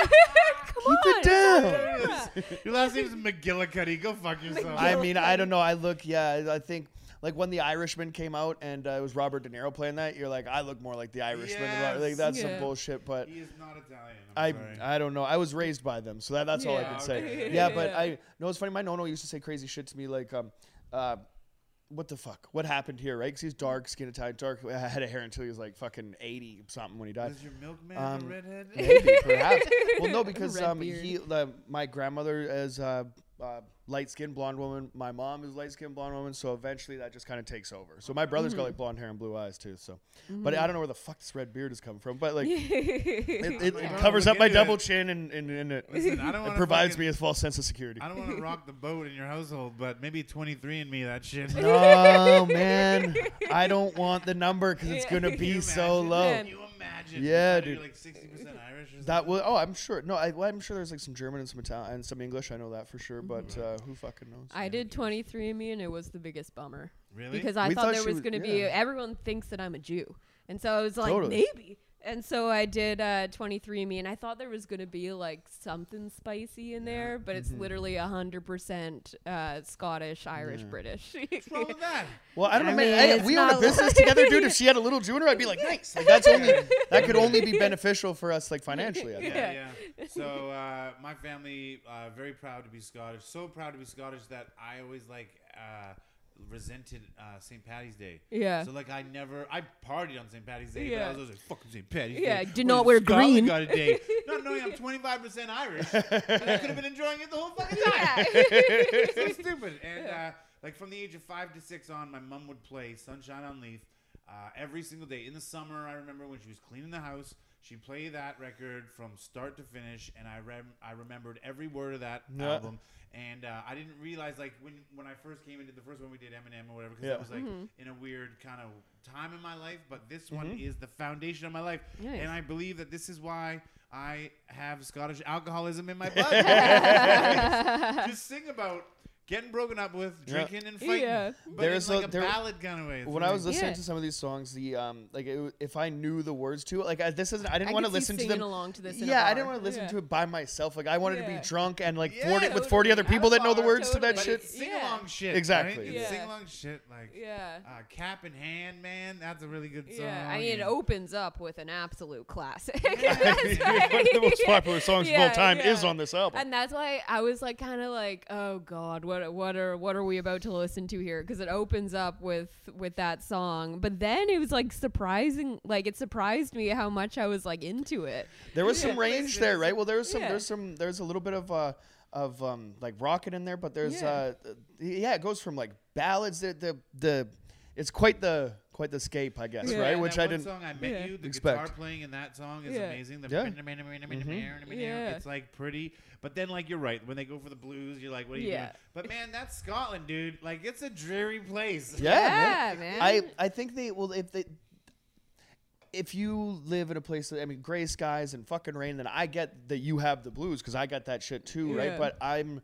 Come Keep it on. down. Your last name is McGillicuddy. Go fuck yourself. I mean, I don't know. I look, yeah, I think like when The Irishman came out and uh, it was Robert De Niro playing that, you're like, I look more like The Irishman. than Robert- Like that's Yeah. some bullshit, but. he is not Italian. I, I'm sorry. I don't know. I was raised by them, so that, that's all I Yeah. can say. Yeah, but I know it's funny. My nono used to say crazy shit to me, like, um, uh, what the fuck? What happened here, right? Because he's dark, skin Italian, dark head of hair until he was like fucking eighty something when he died. Was your milkman Um, a redhead? Maybe, perhaps. Well, no, because um, he, the, my grandmother is a uh, light skinned blonde woman. My mom is light skinned blonde woman. So eventually that just kind of takes over. So my brother's Mm-hmm. got like blonde hair and blue eyes too. So, but I don't know where the fuck this red beard is coming from. But like, it, it, it covers up my into it. double chin and, and, and it, Listen, it provides fucking- me a false sense of security. I don't want to rock the boat in your household, but maybe 23 and me that shit. Oh man, I don't want the number because it's gonna be so low. Can you imagine? Yeah, dude. You're like 60% Irish That something? was oh I'm sure no I, well, I'm sure there's like some German and some Italian and some English I know that for sure but Mm-hmm. uh, who fucking knows I did 23andMe and it was the biggest bummer Really? because I thought thought there was was- going to be everyone thinks that I'm a Jew, and so I was like Totally. maybe. And so I did uh, 23andMe, and I thought there was going to be like something spicy in there, but it's Mm-hmm. literally hundred percent uh, Scottish, Irish, Yeah. British. What's wrong with that? well I don't know I man mean, I- we own a business like- together dude if she had a little junior I'd be like nice like that's only that could only be beneficial for us like financially I think. Yeah, Yeah. yeah. So uh, my family uh, very proud to be Scottish. So proud to be Scottish that I always like uh, resented uh, St. Patty's Day. Yeah. So like I never I partied on St. Patty's Day, but Yeah. I was always like fucking St. Patty's Yeah, Day. did not wear Scotland green. Got a day, not knowing I'm 25 percent Irish. and I could have been enjoying it the whole fucking time. so stupid. And uh, like from the age of five to six on, my mom would play Sunshine on Leith uh, every single day. In the summer, I remember when she was cleaning the house, she'd play that record from start to finish, and I rem- I remembered every word of that Yeah. album. And uh, I didn't realize like when when I first came into the first one we did Eminem or whatever because Yeah. I was like Mm-hmm. in a weird kind of time in my life, but this one is the foundation of my life, Nice. and I believe that this is why I have Scottish alcoholism in my blood. Just sing about getting broken up with, Yeah. drinking and fighting, Yeah. but There's in a- like a, there- ballad kind of way. It's when I really- was listening Yeah. to some of these songs, the um, like it, w- if I knew the words to it, like I, this isn't, I didn't I want to could see listen to singing them. along to this in a yeah, I didn't want to listen Yeah. to it by myself. Like I wanted to Yeah. be drunk and like Yeah, forty with forty other totally. people that know the At a words to that but totally. shit. it's sing Yeah. along shit. Exactly. Right? It's Yeah. sing along shit like yeah. uh, cap in hand, man. That's a really good song. Yeah, I mean, it and- opens up with an absolute classic. One of the most popular songs of all Yeah, time yeah. is on this album. and that's why I was like, kind of like, oh god, what what are what are we about to listen to here? Because it opens up with with that song, but then it was like surprising, like it surprised me how much I was like into it. There was Yeah. some range there, right? Well, there's some, Yeah. there's some, there's a little bit of uh, of um, like rocket in there, but there's Yeah. uh, uh, yeah, it goes from like ballads. The the, the it's quite the quite the scape, I guess, Yeah. right? And Which that I one didn't. song I met Yeah. you, the expect. guitar playing in that song is Yeah. amazing. The Yeah. Mm-hmm. Yeah. It's like pretty, but then like you're right. When they go for the blues, you're like, what are you Yeah. doing? But man, that's Scotland, dude. Like it's a dreary place. Yeah, Yeah, man. man. I I think they well if they if you live in a place that I mean gray skies and fucking rain, then I get that you have the blues because I got that shit too, right? But I'm.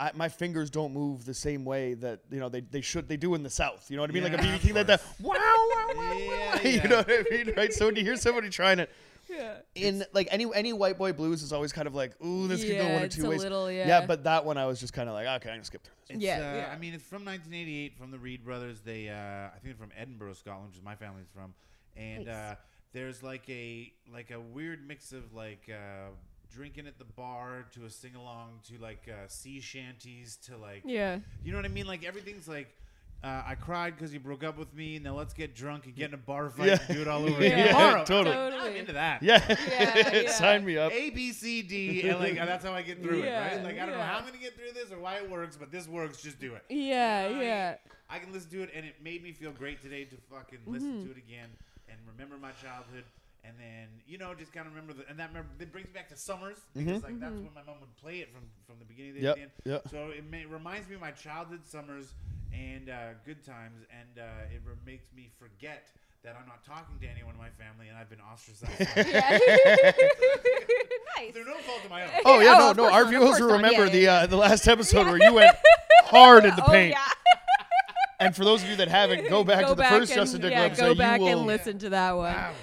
I, my fingers don't move the same way that you know they, they should they do in the south. You know what I mean? like a BB King, like that. Wow, wow, wow, Yeah, wow. You yeah. know what I mean, right? So when you hear somebody trying to yeah. in like any any white boy blues is always kind of like, ooh, this could go one or two ways. little, yeah. but that one I was just kind of like, okay, I'm gonna skip through this. It's, Yeah, uh, yeah. I mean, it's from 1988 from the Reid brothers. They, uh, I think, they're from Edinburgh, Scotland, which is my family's from. And Nice. uh, there's like a like a weird mix of like uh, drinking at the bar to a sing along to like uh, sea shanties to like Yeah. you know what I mean? Like everything's like. Uh, I cried because you broke up with me. Now let's get drunk and get in a bar fight Yeah. and do it all over Yeah. again Yeah, tomorrow. totally. I'm into that. Yeah, Yeah, yeah. sign me up. A B C D and like that's how I get through Yeah, it, right? Like I don't know how I'm gonna get through this or why it works, but this works. Just do it. Yeah, You know, I- yeah. I can listen to it, and it made me feel great today to fucking listen to it again and remember my childhood. And then you know, just kind of remember the, and that remember, it brings me back to summers because like that's when my mom would play it from from the beginning to the Yep, end. yep. So it may, reminds me of my childhood summers and uh, good times, and uh, it re- makes me forget that I'm not talking to anyone in my family, and I've been ostracized. nice. Through no fault of my own. Oh yeah, Oh, no, no. Our viewers course will remember Yeah, the yeah, uh, the last episode where you went hard in the oh, paint. yeah. And for those of you that haven't, go back go to the back first and, Justin Dick yeah, episode. go you back will, and listen to that one. Wow.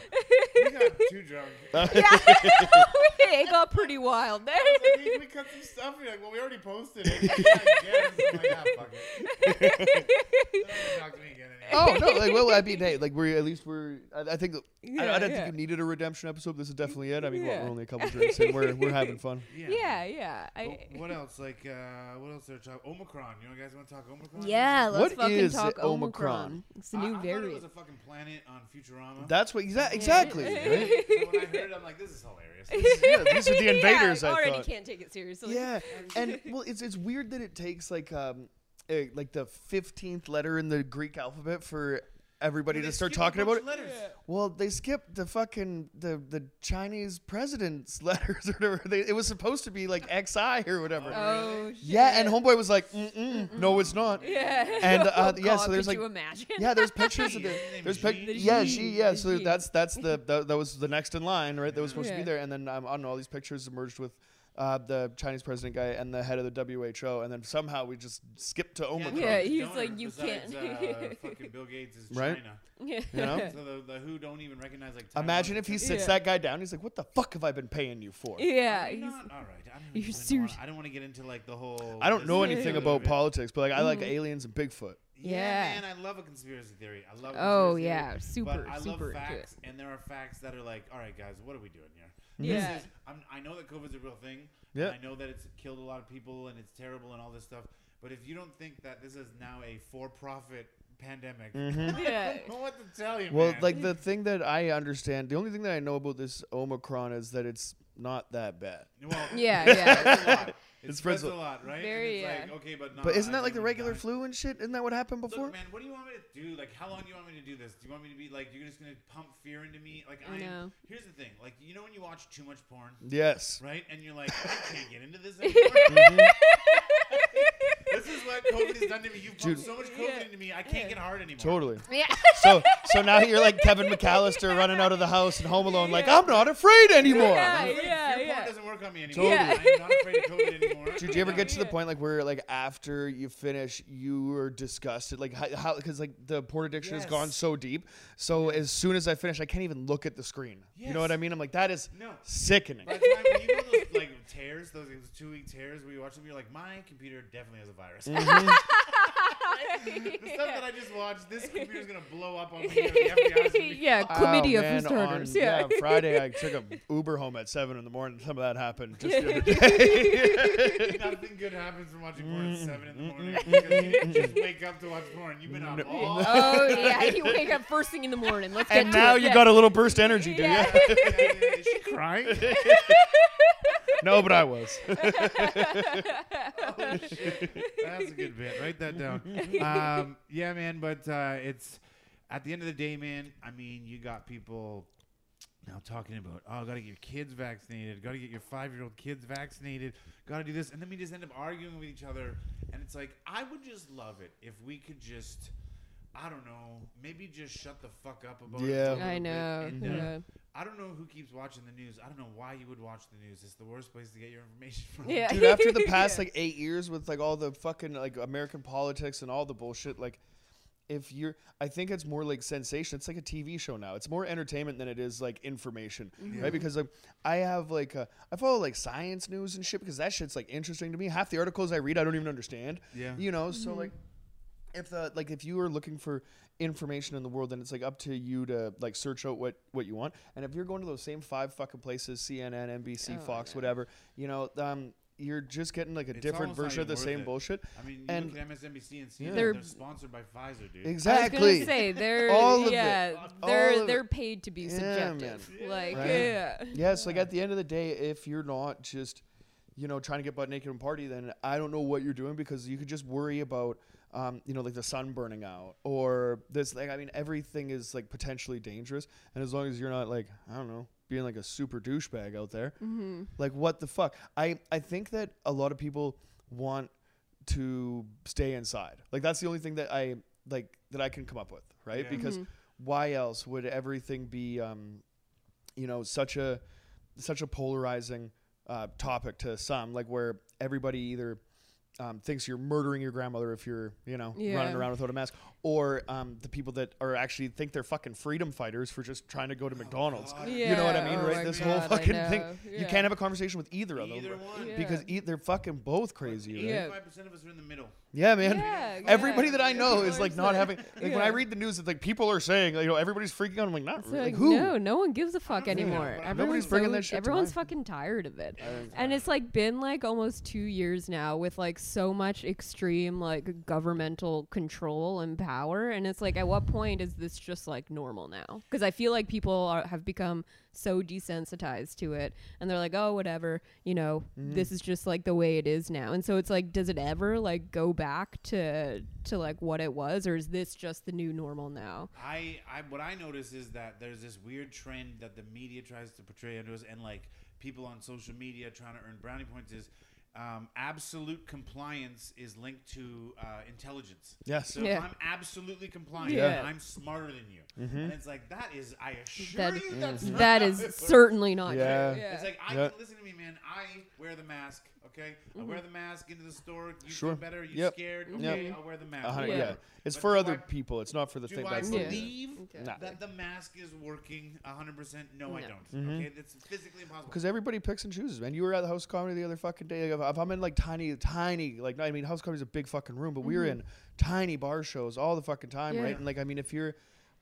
You got too drunk. it got pretty wild there. Like, hey, can we cut some stuff? You're like, well, we already posted it. Yeah, I guess. I'm like, ah, it. Don't ever talk to me again anymore. oh no! Like, well, I mean, hey, like we're at least we're. I, I think I, Yeah, I don't yeah. think you needed a redemption episode. This is definitely it. I mean, what, Yeah. we're only a couple drinks in. We're we're having fun. Yeah, yeah. I, what else? Like, uh, what else? There talk Omicron. You know, guys want to talk Omicron? yeah, let's What fucking is talk Omicron? Omicron. It's a I, new I thought it variant. was a fucking planet on Futurama. That's what exa- exactly. Yeah. right? so when I heard it, I'm like, this is hilarious. yeah, these are the invaders. yeah, I already thought. can't take it seriously. Yeah, and well, it's it's weird that it takes like um, eh, like the fifteenth letter in the Greek alphabet for everybody They to start talking about it. of letters. Well, they skipped the fucking the the Chinese president's letters or whatever. They, it was supposed to be like XI or whatever. Oh shit. yeah, and homeboy was like, Mm-mm, "No, it's not." Yeah. And, uh, Oh, yeah, God, so there's, could like- you imagine? Yeah, there's pictures of Jean. the there's is pic- The yeah she yeah so that's that's the that, that was the next in line right that was supposed to be there and then um, I don't know all these pictures emerged with uh, the Chinese president guy and the head of the WHO and then somehow we just skipped to Omicron Yeah, the he's donor like, you besides, can't. Uh, fucking Bill Gates is Right? China. Yeah. you know So the, the WHO don't even recognize like. Taiwan imagine if he sits Yeah. that guy down he's like what the fuck have I been paying you for Yeah, country. he's, Not- all right. I don't You're even serious. Want, I don't want to get into like the whole. I don't know and anything about of politics but like I like Mhm. aliens and Bigfoot Yeah, Yeah. man, I love a conspiracy theory. I love. a Oh, conspiracy yeah, theory, super, But I super love into facts, and there are facts that are like, all right, guys, what are we doing here? Yeah. This is, I'm, I know that COVID's a real thing. Yeah. I know that it's killed a lot of people and it's terrible and all this stuff. But if you don't think that this is now a for-profit pandemic, mm-hmm. Yeah. I don't know what to tell you, well man. like the thing that I understand the only thing that I know about this Omicron is that it's not that bad well, Yeah, yeah. Spreads a. It It spreads spreads a a- lot, right? Very, it's like, yeah. okay, but not but isn't that like the regular die. flu and shit isn't that what happened before Look, man, what do you want me to do? Like, how long do you want me to do this? Do you want me to be like, you're just gonna pump fear into me? Like, I I, know. Here's the thing, like, you know when you watch too much porn, yes right? And you're like, I can't get into this anymore. Mm-hmm. This is what COVID has done to me. You've pumped so much COVID Yeah. into me, I can't get hard anymore. totally Yeah. so so now you're like Kevin McCallister running out of the house and Home Alone, like I'm not afraid anymore. Yeah, I'm yeah, fear yeah. doesn't work on me anymore. Totally. I'm not afraid of COVID anymore. Did you ever get to the point like where like after you finish you were disgusted like how because like the porn addiction has gone so deep so as soon as I finish I can't even look at the screen you know what I mean I'm like that is No. sickening By the time when you know those like tears, those, those two week tears where you watch them, you're like, my computer definitely has a virus. Mm-hmm. the stuff that I just watched, this computer's gonna blow up on me. Or the FBI's gonna yeah, Oh, chlamydia man, for starters. on- yeah. Friday I took a Uber home at seven in the morning. Some of that happened just the other day. Nothing good happens from watching porn at seven in the morning mm, because you just wake up to watch porn. You've been up all. oh yeah, you wake up first thing in the morning. Let's get and to now it. you yeah. got a little burst energy, do Yeah. you? Is she crying? No, but I was. oh shit, that's a good bit. Write that down. Um, yeah, man. But uh, it's at the end of the day, man. I mean, you got people now talking about, oh, got to get your kids vaccinated. Got to get your five-year-old kids vaccinated. Got to do this, and then we just end up arguing with each other. And it's like, I would just love it if we could just. I don't know. Maybe just shut the fuck up about it. Yeah. for a I bit. know. And, uh, yeah. I don't know who keeps watching the news. I don't know why you would watch the news. It's the worst place to get your information from. Yeah. Dude, after the past Yeah. like eight years with like all the fucking like American politics and all the bullshit, like if you're I think it's more like sensation. It's like a TV show now. It's more entertainment than it is like information. Right? Because like I have like uh, I follow like science news and shit because that shit's like interesting to me. Half the articles I read I don't even understand. Yeah. You know, so like if the like if you are looking for information in the world then it's like up to you to like search out what what you want and if you're going to those same five fucking places cnn nbc Oh, fox yeah. whatever you know um you're just getting like a It's different version of the same it. bullshit I mean, you And- look at MSNBC and see Yeah. that They're- they're sponsored by Pfizer, dude. I was exactly say they're All of it. yeah All they're of they're it. paid to be Yeah, subjective. man. Like Right. yeah. yes like at the end of the day if you're not just you know trying to get butt naked and party then i don't know what you're doing because you could just worry about um, you know like the sun burning out or this like i mean everything is like potentially dangerous and as long as you're not like i don't know being like a super douchebag out there Mm-hmm. like what the fuck i i think that a lot of people want to stay inside like that's the only thing that i like that i can come up with right Yeah. because Mhm. why else would everything be um you know such a such a polarizing uh, topic to some like where everybody either um, thinks you're murdering your grandmother if you're you know Yeah. running around without a mask or um, the people that are actually think they're fucking freedom fighters for just trying to go to McDonald's. God. You know what I mean, oh right? This God, whole fucking thing. know. You can't have a conversation with either of them Either one. Yeah. because e- they're fucking both crazy. Right? Yeah. Five percent of us are in the middle. Yeah, man. Yeah, Everybody yeah. that I know is like not having. Like when I read the news, it's like people are saying, like, you know, everybody's freaking out. I'm like, not It's really. like, Like, who? No, no one gives a fuck anymore. but I'm- Everyone's Nobody's bringing so- that shit Everyone's my- fucking tired of it. And it's like been like almost two years now with like so much extreme like governmental control and power. And it's like, at what point is this just like normal now? Because I feel like people are, have become so desensitized to it and they're like, oh, whatever, you know, Mm-hmm. this is just like the way it is now. And so it's like, does it ever like go back to, to like what it was? Or is this just the new normal now? I, I what I notice is that there's this weird trend that the media tries to portray onto us, and like people on social media trying to earn brownie points is. Um, absolute compliance is linked to uh, intelligence. Yes. So Yeah. if I'm absolutely compliant, Yeah. I'm smarter than you. Mm-hmm. And it's like that is, I assure That- you, that's not That how is certainly not Yeah. true. It's like I Yeah. listen to me, man. I wear the mask. Okay, I wear the mask into the store. You Sure. feel better. You Yep. scared? Mhm. Okay, Yep. I'll wear the mask. A hundred- Yeah. yeah. It's But for other I- people. It's not for the Do thing. I That's Yeah. believe Okay. That the mask is working 100%? No, I don't. Mhm. Okay, it's physically impossible. Because everybody picks and chooses, man. You were at the House Comedy the other fucking day. If if I'm in like tiny, tiny, like I mean, House of Comedy's a big fucking room, but we were in tiny bar shows all the fucking time, Yeah. right? And like, I mean, if you're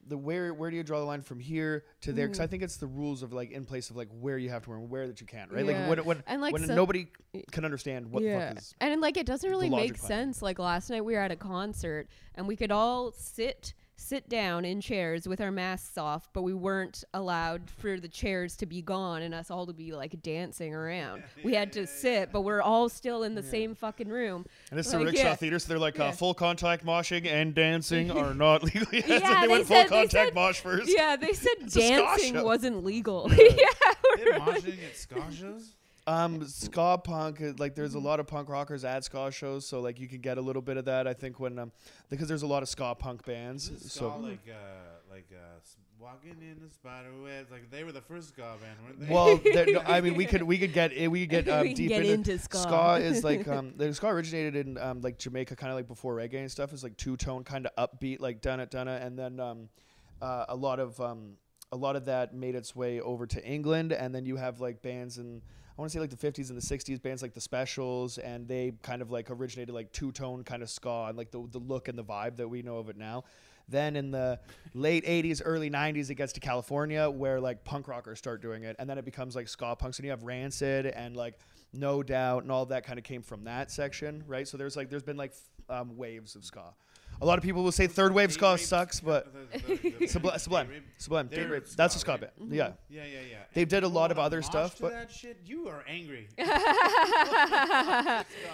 the where where do you draw the line from here to there? Because I mm. think it's the rules of like in place of like where you have to wear and where that you can't, right? Yeah. Like when when, And, like, when so- nobody can understand what the yeah. fuck is. and like it doesn't really make sense. Like last night we were at a concert and we could all sit sit down in chairs with our masks off, but we weren't allowed for the chairs to be gone and us all to be like dancing around. We had to sit, but we're all still in the same fucking room. And it's Like, the rickshaw yeah. theater, so they're like Yeah. uh, full contact moshing and dancing are not legal. Yeah, so they, they went full said- they contact said- mosh first. Yeah, they said It's a ska dancing wasn't legal. yeah, have moshing at ska shows. Um, ska punk, uh, like there's a lot of punk rockers at ska shows, so like you can get a little bit of that. I think when um, because there's a lot of ska punk bands. Is ska So like uh, like uh, walking in the spider webs? Like they were the first ska band, weren't they? well, no, I mean we could we could get eh, we could get um, We deep get into, into ska. is like um, the ska originated in um, like Jamaica, kind of like before reggae and stuff. It's like two tone, kind of upbeat, like dun it dun it, and then um, uh, a lot of um, a lot of that made its way over to England, and then you have like bands in I want to say like the 50s and the 60s, bands like the Specials, and they kind of like originated like two tone kind of ska and like the the look and the vibe that we know of it now. Then in the late 80s, early 90s, it gets to California where like punk rockers start doing it, and then it becomes like ska punks, and you have Rancid and like No Doubt and all that kind of came from that section, right? So there's like there's been like f- um, waves of ska. A lot of people will say third wave ska Date-rape- sucks, but Sublime, Sublime, Date-rape. Sublime, Date Rape. That's a ska right? band. Yeah, Yeah, yeah, yeah. They And did a lot of other stuff, but- that shit, you are angry.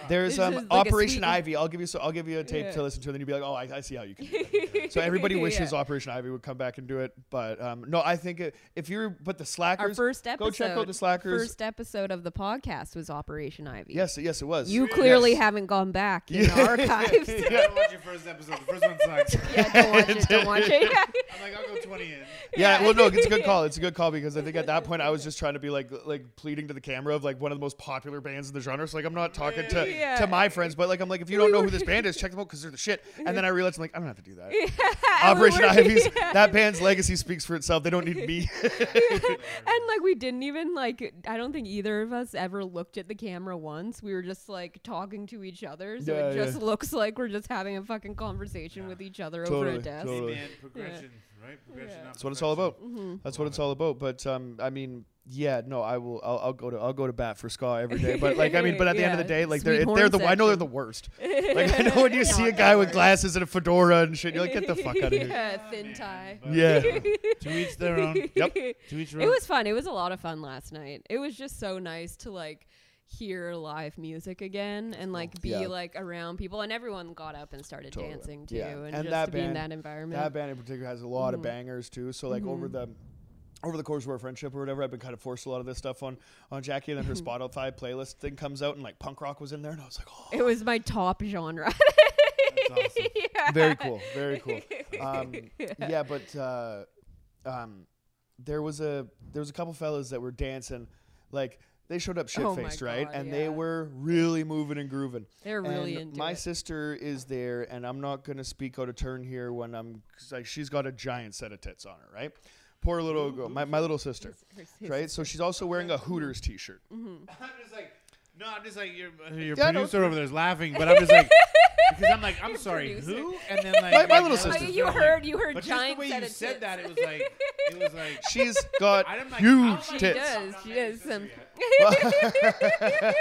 there's um a Operation Ivy. I'll give you so I'll give you a tape to listen to, and then you'll be like, oh, I, I see how you can. Do that. So everybody wishes Operation Ivy would come back and do it, but um, no, I think it, if you're but the Our Slackers, first episode. go check out the Slackers. First episode of the podcast was Operation Ivy. Yes, yes, it was. You clearly Yes. haven't gone back in Yeah. the archives. I don't watch your first episode. The first one sucks. yeah, don't watch it. Don't watch it. I'm like, I'll go 20 in. Yeah, well, no, it's a good call. It's a good call because I think at that point I was just trying to be like, like pleading to the camera of like one of the most popular bands in the genre. So like, I'm not talking to Yeah. to my friends, but like, I'm like, if you don't know who this band is, check them out because they're the shit. And then I realized I'm like, I don't have to do that. Operation we Ivy's yeah. that band's legacy speaks for itself. They don't need me. and like we didn't even like I don't think either of us ever looked at the camera once. We were just like talking to each other. So it just yeah. looks like we're just having a fucking conversation with each other over a desk. Hey, totally. man, progression, right? Progression. Yeah. not That's what it's all about. Mm-hmm. That's what it's all about. But um, I mean, yeah, no, I will. I'll, I'll go to I'll go to bat for ska every day. But like, I mean, but at the end of the day, like sweet they're they're the I know they're the worst. Like I know when you see a guy with glasses and a fedora and shit, you're like, get the fuck out of here. yeah, thin tie. But, Yeah. To each their own. Yep. To each their It was fun. It was a lot of fun last night. It was just so nice to like hear live music again and like be Yeah. like around people and everyone got up and started Totally. dancing too Yeah. and, And just that to be in that environment. That band in particular has a lot of Mhm. bangers too. So like over Mhm. the over the course of our friendship or whatever, I've been kind of forced a lot of this stuff on on Jackie, and then her Spotify playlist thing comes out, and like punk rock was in there, and I was like, oh, it was my top genre. That's awesome. yeah. very cool, very cool. Um, yeah, but uh, um, there was a there was a couple fellas that were dancing, like they showed up shit Oh my faced, right? God, And yeah. they were really moving and grooving. They're really And into my it. sister is there, and I'm not gonna speak out of turn here when I'm 'cause, like she's got a giant set of tits on her, right? Poor little girl, my, my little sister, His- his- right? So she's also wearing a Hooters T-shirt. Mm-hmm. I'm just like, no, I'm just like your your Yeah, no, producer over there is laughing, but I'm just like, because I'm like, I'm sorry, producer. who? And then like My- my little I Oh, sister. just you like- heard, you heard But just giant the way you of said tits. that, it was like, it was like. She's got I'm like, huge I don't She tits. does. She my does some.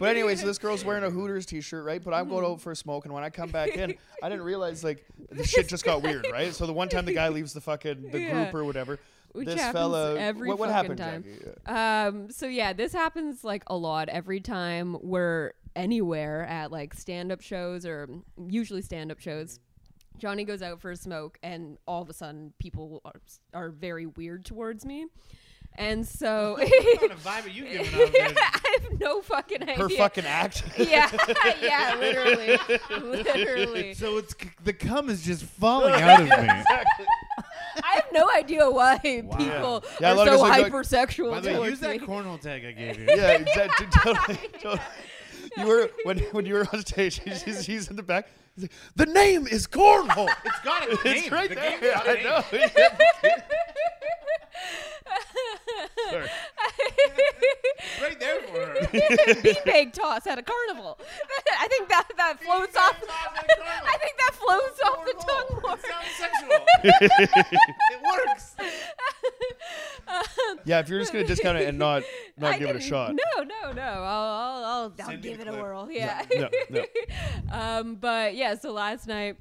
But anyway, so this girl's wearing a Hooters T-shirt, right? But I'm going out for a smoke, and when I come back in, I didn't realize like the shit just got weird, right? So the one time the guy leaves the fucking the Yeah. group or whatever, Which this happens fella, every what, what fucking happened, time. Jackie? Um. So yeah, this happens like a lot every time we're anywhere at like stand-up shows or usually stand-up shows. Johnny goes out for a smoke, and all of a sudden, people are, are very weird towards me, and so What kind of vibe are you giving off? I have no fucking idea. Her fucking act. yeah, yeah, literally, literally. So it's the cum is just falling out of me. I have no idea why Wow. people Yeah, a are so us are like- hypersexual By the way, towards use that me. cornhole tag I gave you. yeah, exactly. Totally, totally. You were when when you were on stage. He's, he's in the back. He's like, the name is cornhole. It's got a name. It's right the there. game's got a I name. know. Sorry. Right there for her. beanbag toss at a carnival. I think that that floats off. I think that floats off the tongue more. It sounds sexual. it works. Um, Yeah, if you're just gonna discount it and not not I give it a shot. No, no, no. I'll I'll, I'll, I'll give the it a whirl. Yeah. No, no. um, but yeah, so last night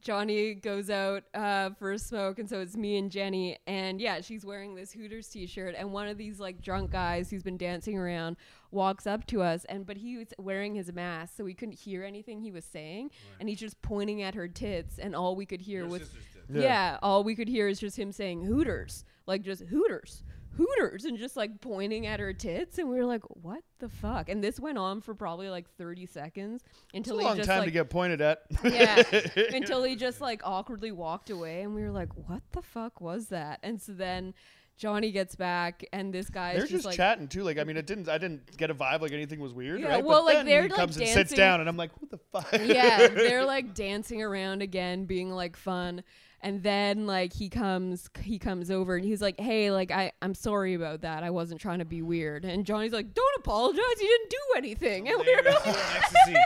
Johnny goes out uh, for a smoke, and so it's me and Jenny, and yeah, she's wearing this Hooters T-shirt, and one of these like drunk guys who's been dancing around walks up to us, and but he was wearing his mask, so we couldn't hear anything he was saying, and he's just pointing at her tits, and all we could hear Your was tits. yeah. Yeah. all we could hear is just him saying Hooters, like just Hooters, Hooters, and just like pointing at her tits, and we were like, "What the fuck?" And this went on for probably like thirty seconds It's until a he long just time like to get pointed at. yeah, until he just like awkwardly walked away, and we were like, "What the fuck was that?" And so then Johnny gets back, and this guy They're just just like, chatting too. Like I mean, it didn't. I didn't get a vibe like anything was weird. Yeah, right? well, but like, then they're, he like, comes and sits down, and I'm like, what the fuck? yeah, they're like dancing around again, being like fun. And then like he comes he comes over and he's like, Hey, like I, I'm sorry about that. I wasn't trying to be weird. And Johnny's like, Don't apologize, you didn't do anything. And we were like, on ecstasy.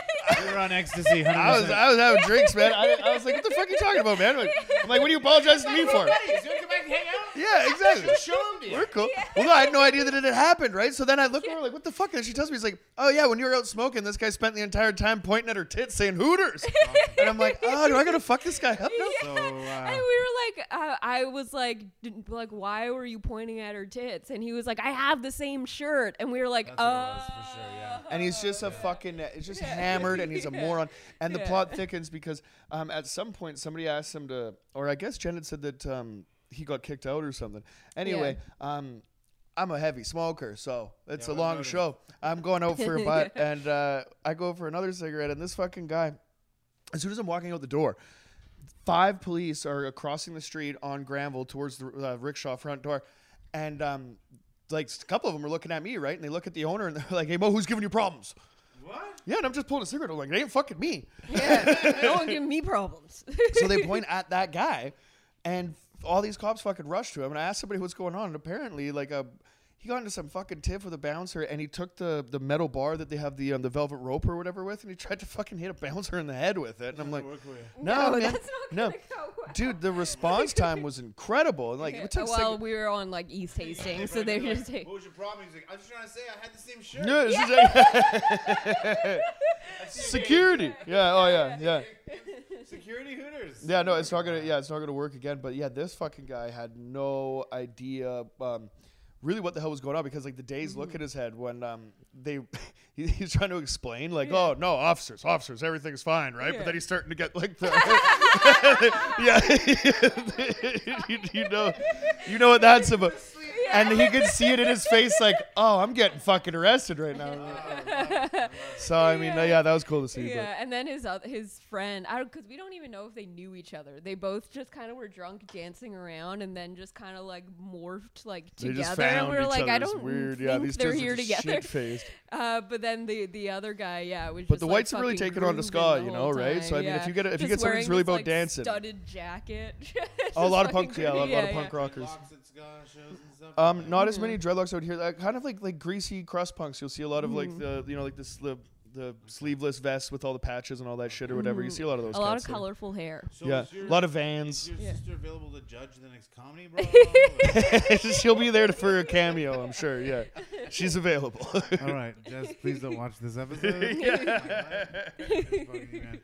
You were on ecstasy. 100%. I was I was having drinks, man. I, I was like, what the fuck are you talking about, man? I'm like, I'm like, what are you apologizing to me for? Buddies, you want to come back and hang out? Yeah, exactly. Show 'em to you. We're cool. Well, no, I had no idea that it had happened, right? So then I look over like, what the fuck? And she tells me, he's like, oh yeah, when you were out smoking, this guy spent the entire time pointing at her tits saying Hooters. and I'm like, oh, do I gotta fuck this guy up now? So, and uh, we were like, uh, I was like, like, why were you pointing at her tits? And he was like, I have the same shirt. And we were like, That's what it uh, for sure, yeah. And he's just a fucking, it's just hammered, and he's a moron. And the Yeah. plot thickens because um, at some point somebody asked him to, or I guess Jen had said that um, he got kicked out or something. Anyway, um, I'm a heavy smoker, so it's Yeah, a long show. I'm going out for a butt, and uh, I go for another cigarette, and this fucking guy, as soon as I'm walking out the door, five police are crossing the street on Granville towards the uh, rickshaw front door, and um, like a couple of them are looking at me, right? And they look at the owner and they're like, "Hey, Mo, who's giving you problems?" what? Yeah, and I'm just pulling a cigarette. I'm like, "It ain't fucking me." yeah, no one give me problems. so they point at that guy, and all these cops fucking rush to him. And I asked somebody what's going on, and apparently, like a. He got into some fucking tiff with a bouncer, and he took the, the metal bar that they have the um, the velvet rope or whatever with, and he tried to fucking hit a bouncer in the head with it. And I'm like, Work with you. no, man, that's not no, go well. dude, the response time was incredible. And like, it took well, sec- we were on like East Hastings, so they he's like, just take. What was your problem? He's like, I was just trying to say I had the same shirt. Yeah, like- security. Yeah. Oh yeah. Yeah. Security Hooters. Yeah. No, it's not gonna. Yeah, it's not gonna work again. But yeah, this fucking guy had no idea. Um, really, what the hell was going on? Because like the days look at his head when um they he, he's trying to explain like, Yeah. oh no, officers, officers, everything's fine, right? Yeah. But then he's starting to get like the yeah. you, you know, you know what that's about. And he could see it in his face, like, "Oh, I'm getting fucking arrested right now." so I mean, yeah, that was cool to see. Yeah, and then his other, his friend, I because we don't even know if they knew each other. They both just kind of were drunk, dancing around, and then just kind of like morphed like But they together. just and we were each like, I don't weird. think Yeah, these they're dudes here are just together. shit-faced. Uh, but then the the other guy, yeah, was. Just. But just, the like, whites are really fucking taking on the grooving ska, you know, whole right? So, I time, mean, if you get a- if you get someone wearing who's really about like, dancing. studded jacket. Oh, a lot of punk, yeah, a lot, crazy. lot of punk rockers. Locks at ska shows and stuff. Um, not as many dreadlocks out here. Like, kind of like like greasy crust punks. You'll see a lot of Mm-hmm. like the you know like this the the sleeveless vests with all the patches and all that shit or whatever. You see a lot of those. A lot of cats there. colorful hair. So Yeah, is your- a lot of Is vans. your Yeah. sister available to judge the next comedy, bro? She'll be there for a cameo, I'm sure. Yeah, she's available. All right, Jess, please don't watch this episode. It's fucking, man.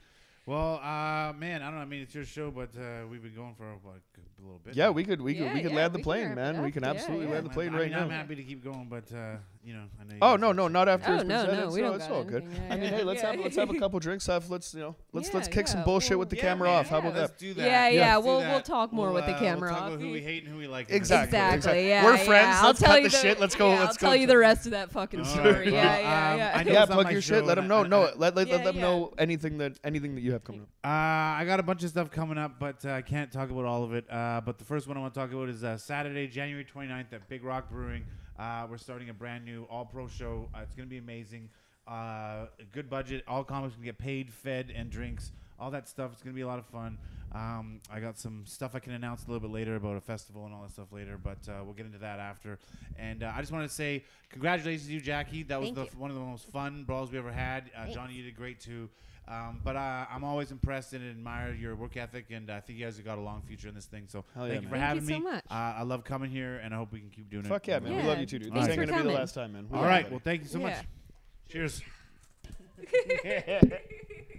Well, uh, man, I don't know. I mean, it's your show, but uh, we've been going for like a little bit. yeah, now. we could we could Yeah, we could yeah, land the we can plane, wrap it man. We can Yeah, absolutely yeah. land the I'm- plane I right mean, I'm now. happy to keep going, but uh, you know, I know. you Oh no, no, not after do. Oh, it's no, presented. no, we so don't it's got all good. anything. Yeah, I mean, yeah, hey, let's yeah. have let's have a couple drinks. Have let's you know let's Yeah, let's kick some yeah, bullshit well, with the Yeah, camera man, off. How about let's that? do that. Yeah, yeah, Let's do we'll- that. we'll talk more with the uh, camera we'll talk off. about who we hate and who we like. in this Exactly. Exactly. Yeah. We're yeah. friends. I'll Let's tell cut you the shit. Let's go- Yeah, let's I'll go tell you to- the rest of that fucking All story. right, Yeah, yeah, um, yeah. I know Yeah, it's not plug my your show, shit. Let and them know. I- No, I- let let, Yeah, let them yeah. know anything that anything that you have coming up. Uh, I got a bunch of stuff coming up, but uh, I can't talk about all of it. Uh, but the first one I want to talk about is uh, Saturday, January 29th at Big Rock Brewing. Uh, we're starting a brand new all pro show. Uh, it's going to be amazing. Uh, good budget. All comics can get paid, fed, and drinks. All that stuff. It's going to be a lot of fun. Um, I got some stuff I can announce a little bit later about a festival and all that stuff later, but uh, we'll get into that after. And uh, I just wanted to say congratulations to you, Jackie. That was the, one of the most fun brawls we ever had. Uh, Johnny, you did great too. Um, but uh, I'm always impressed and admire your work ethic, and I think you guys have got a long future in this thing. So Hell yeah, thank you for man. Thank having you so me. much. Uh, I love coming here, and I hope we can keep doing it. Fuck yeah, man. We Yeah. love you too, dude. Thanks this ain't for gonna be the last time, man. We All love right. you. Well, thank you so Yeah. much. Cheers.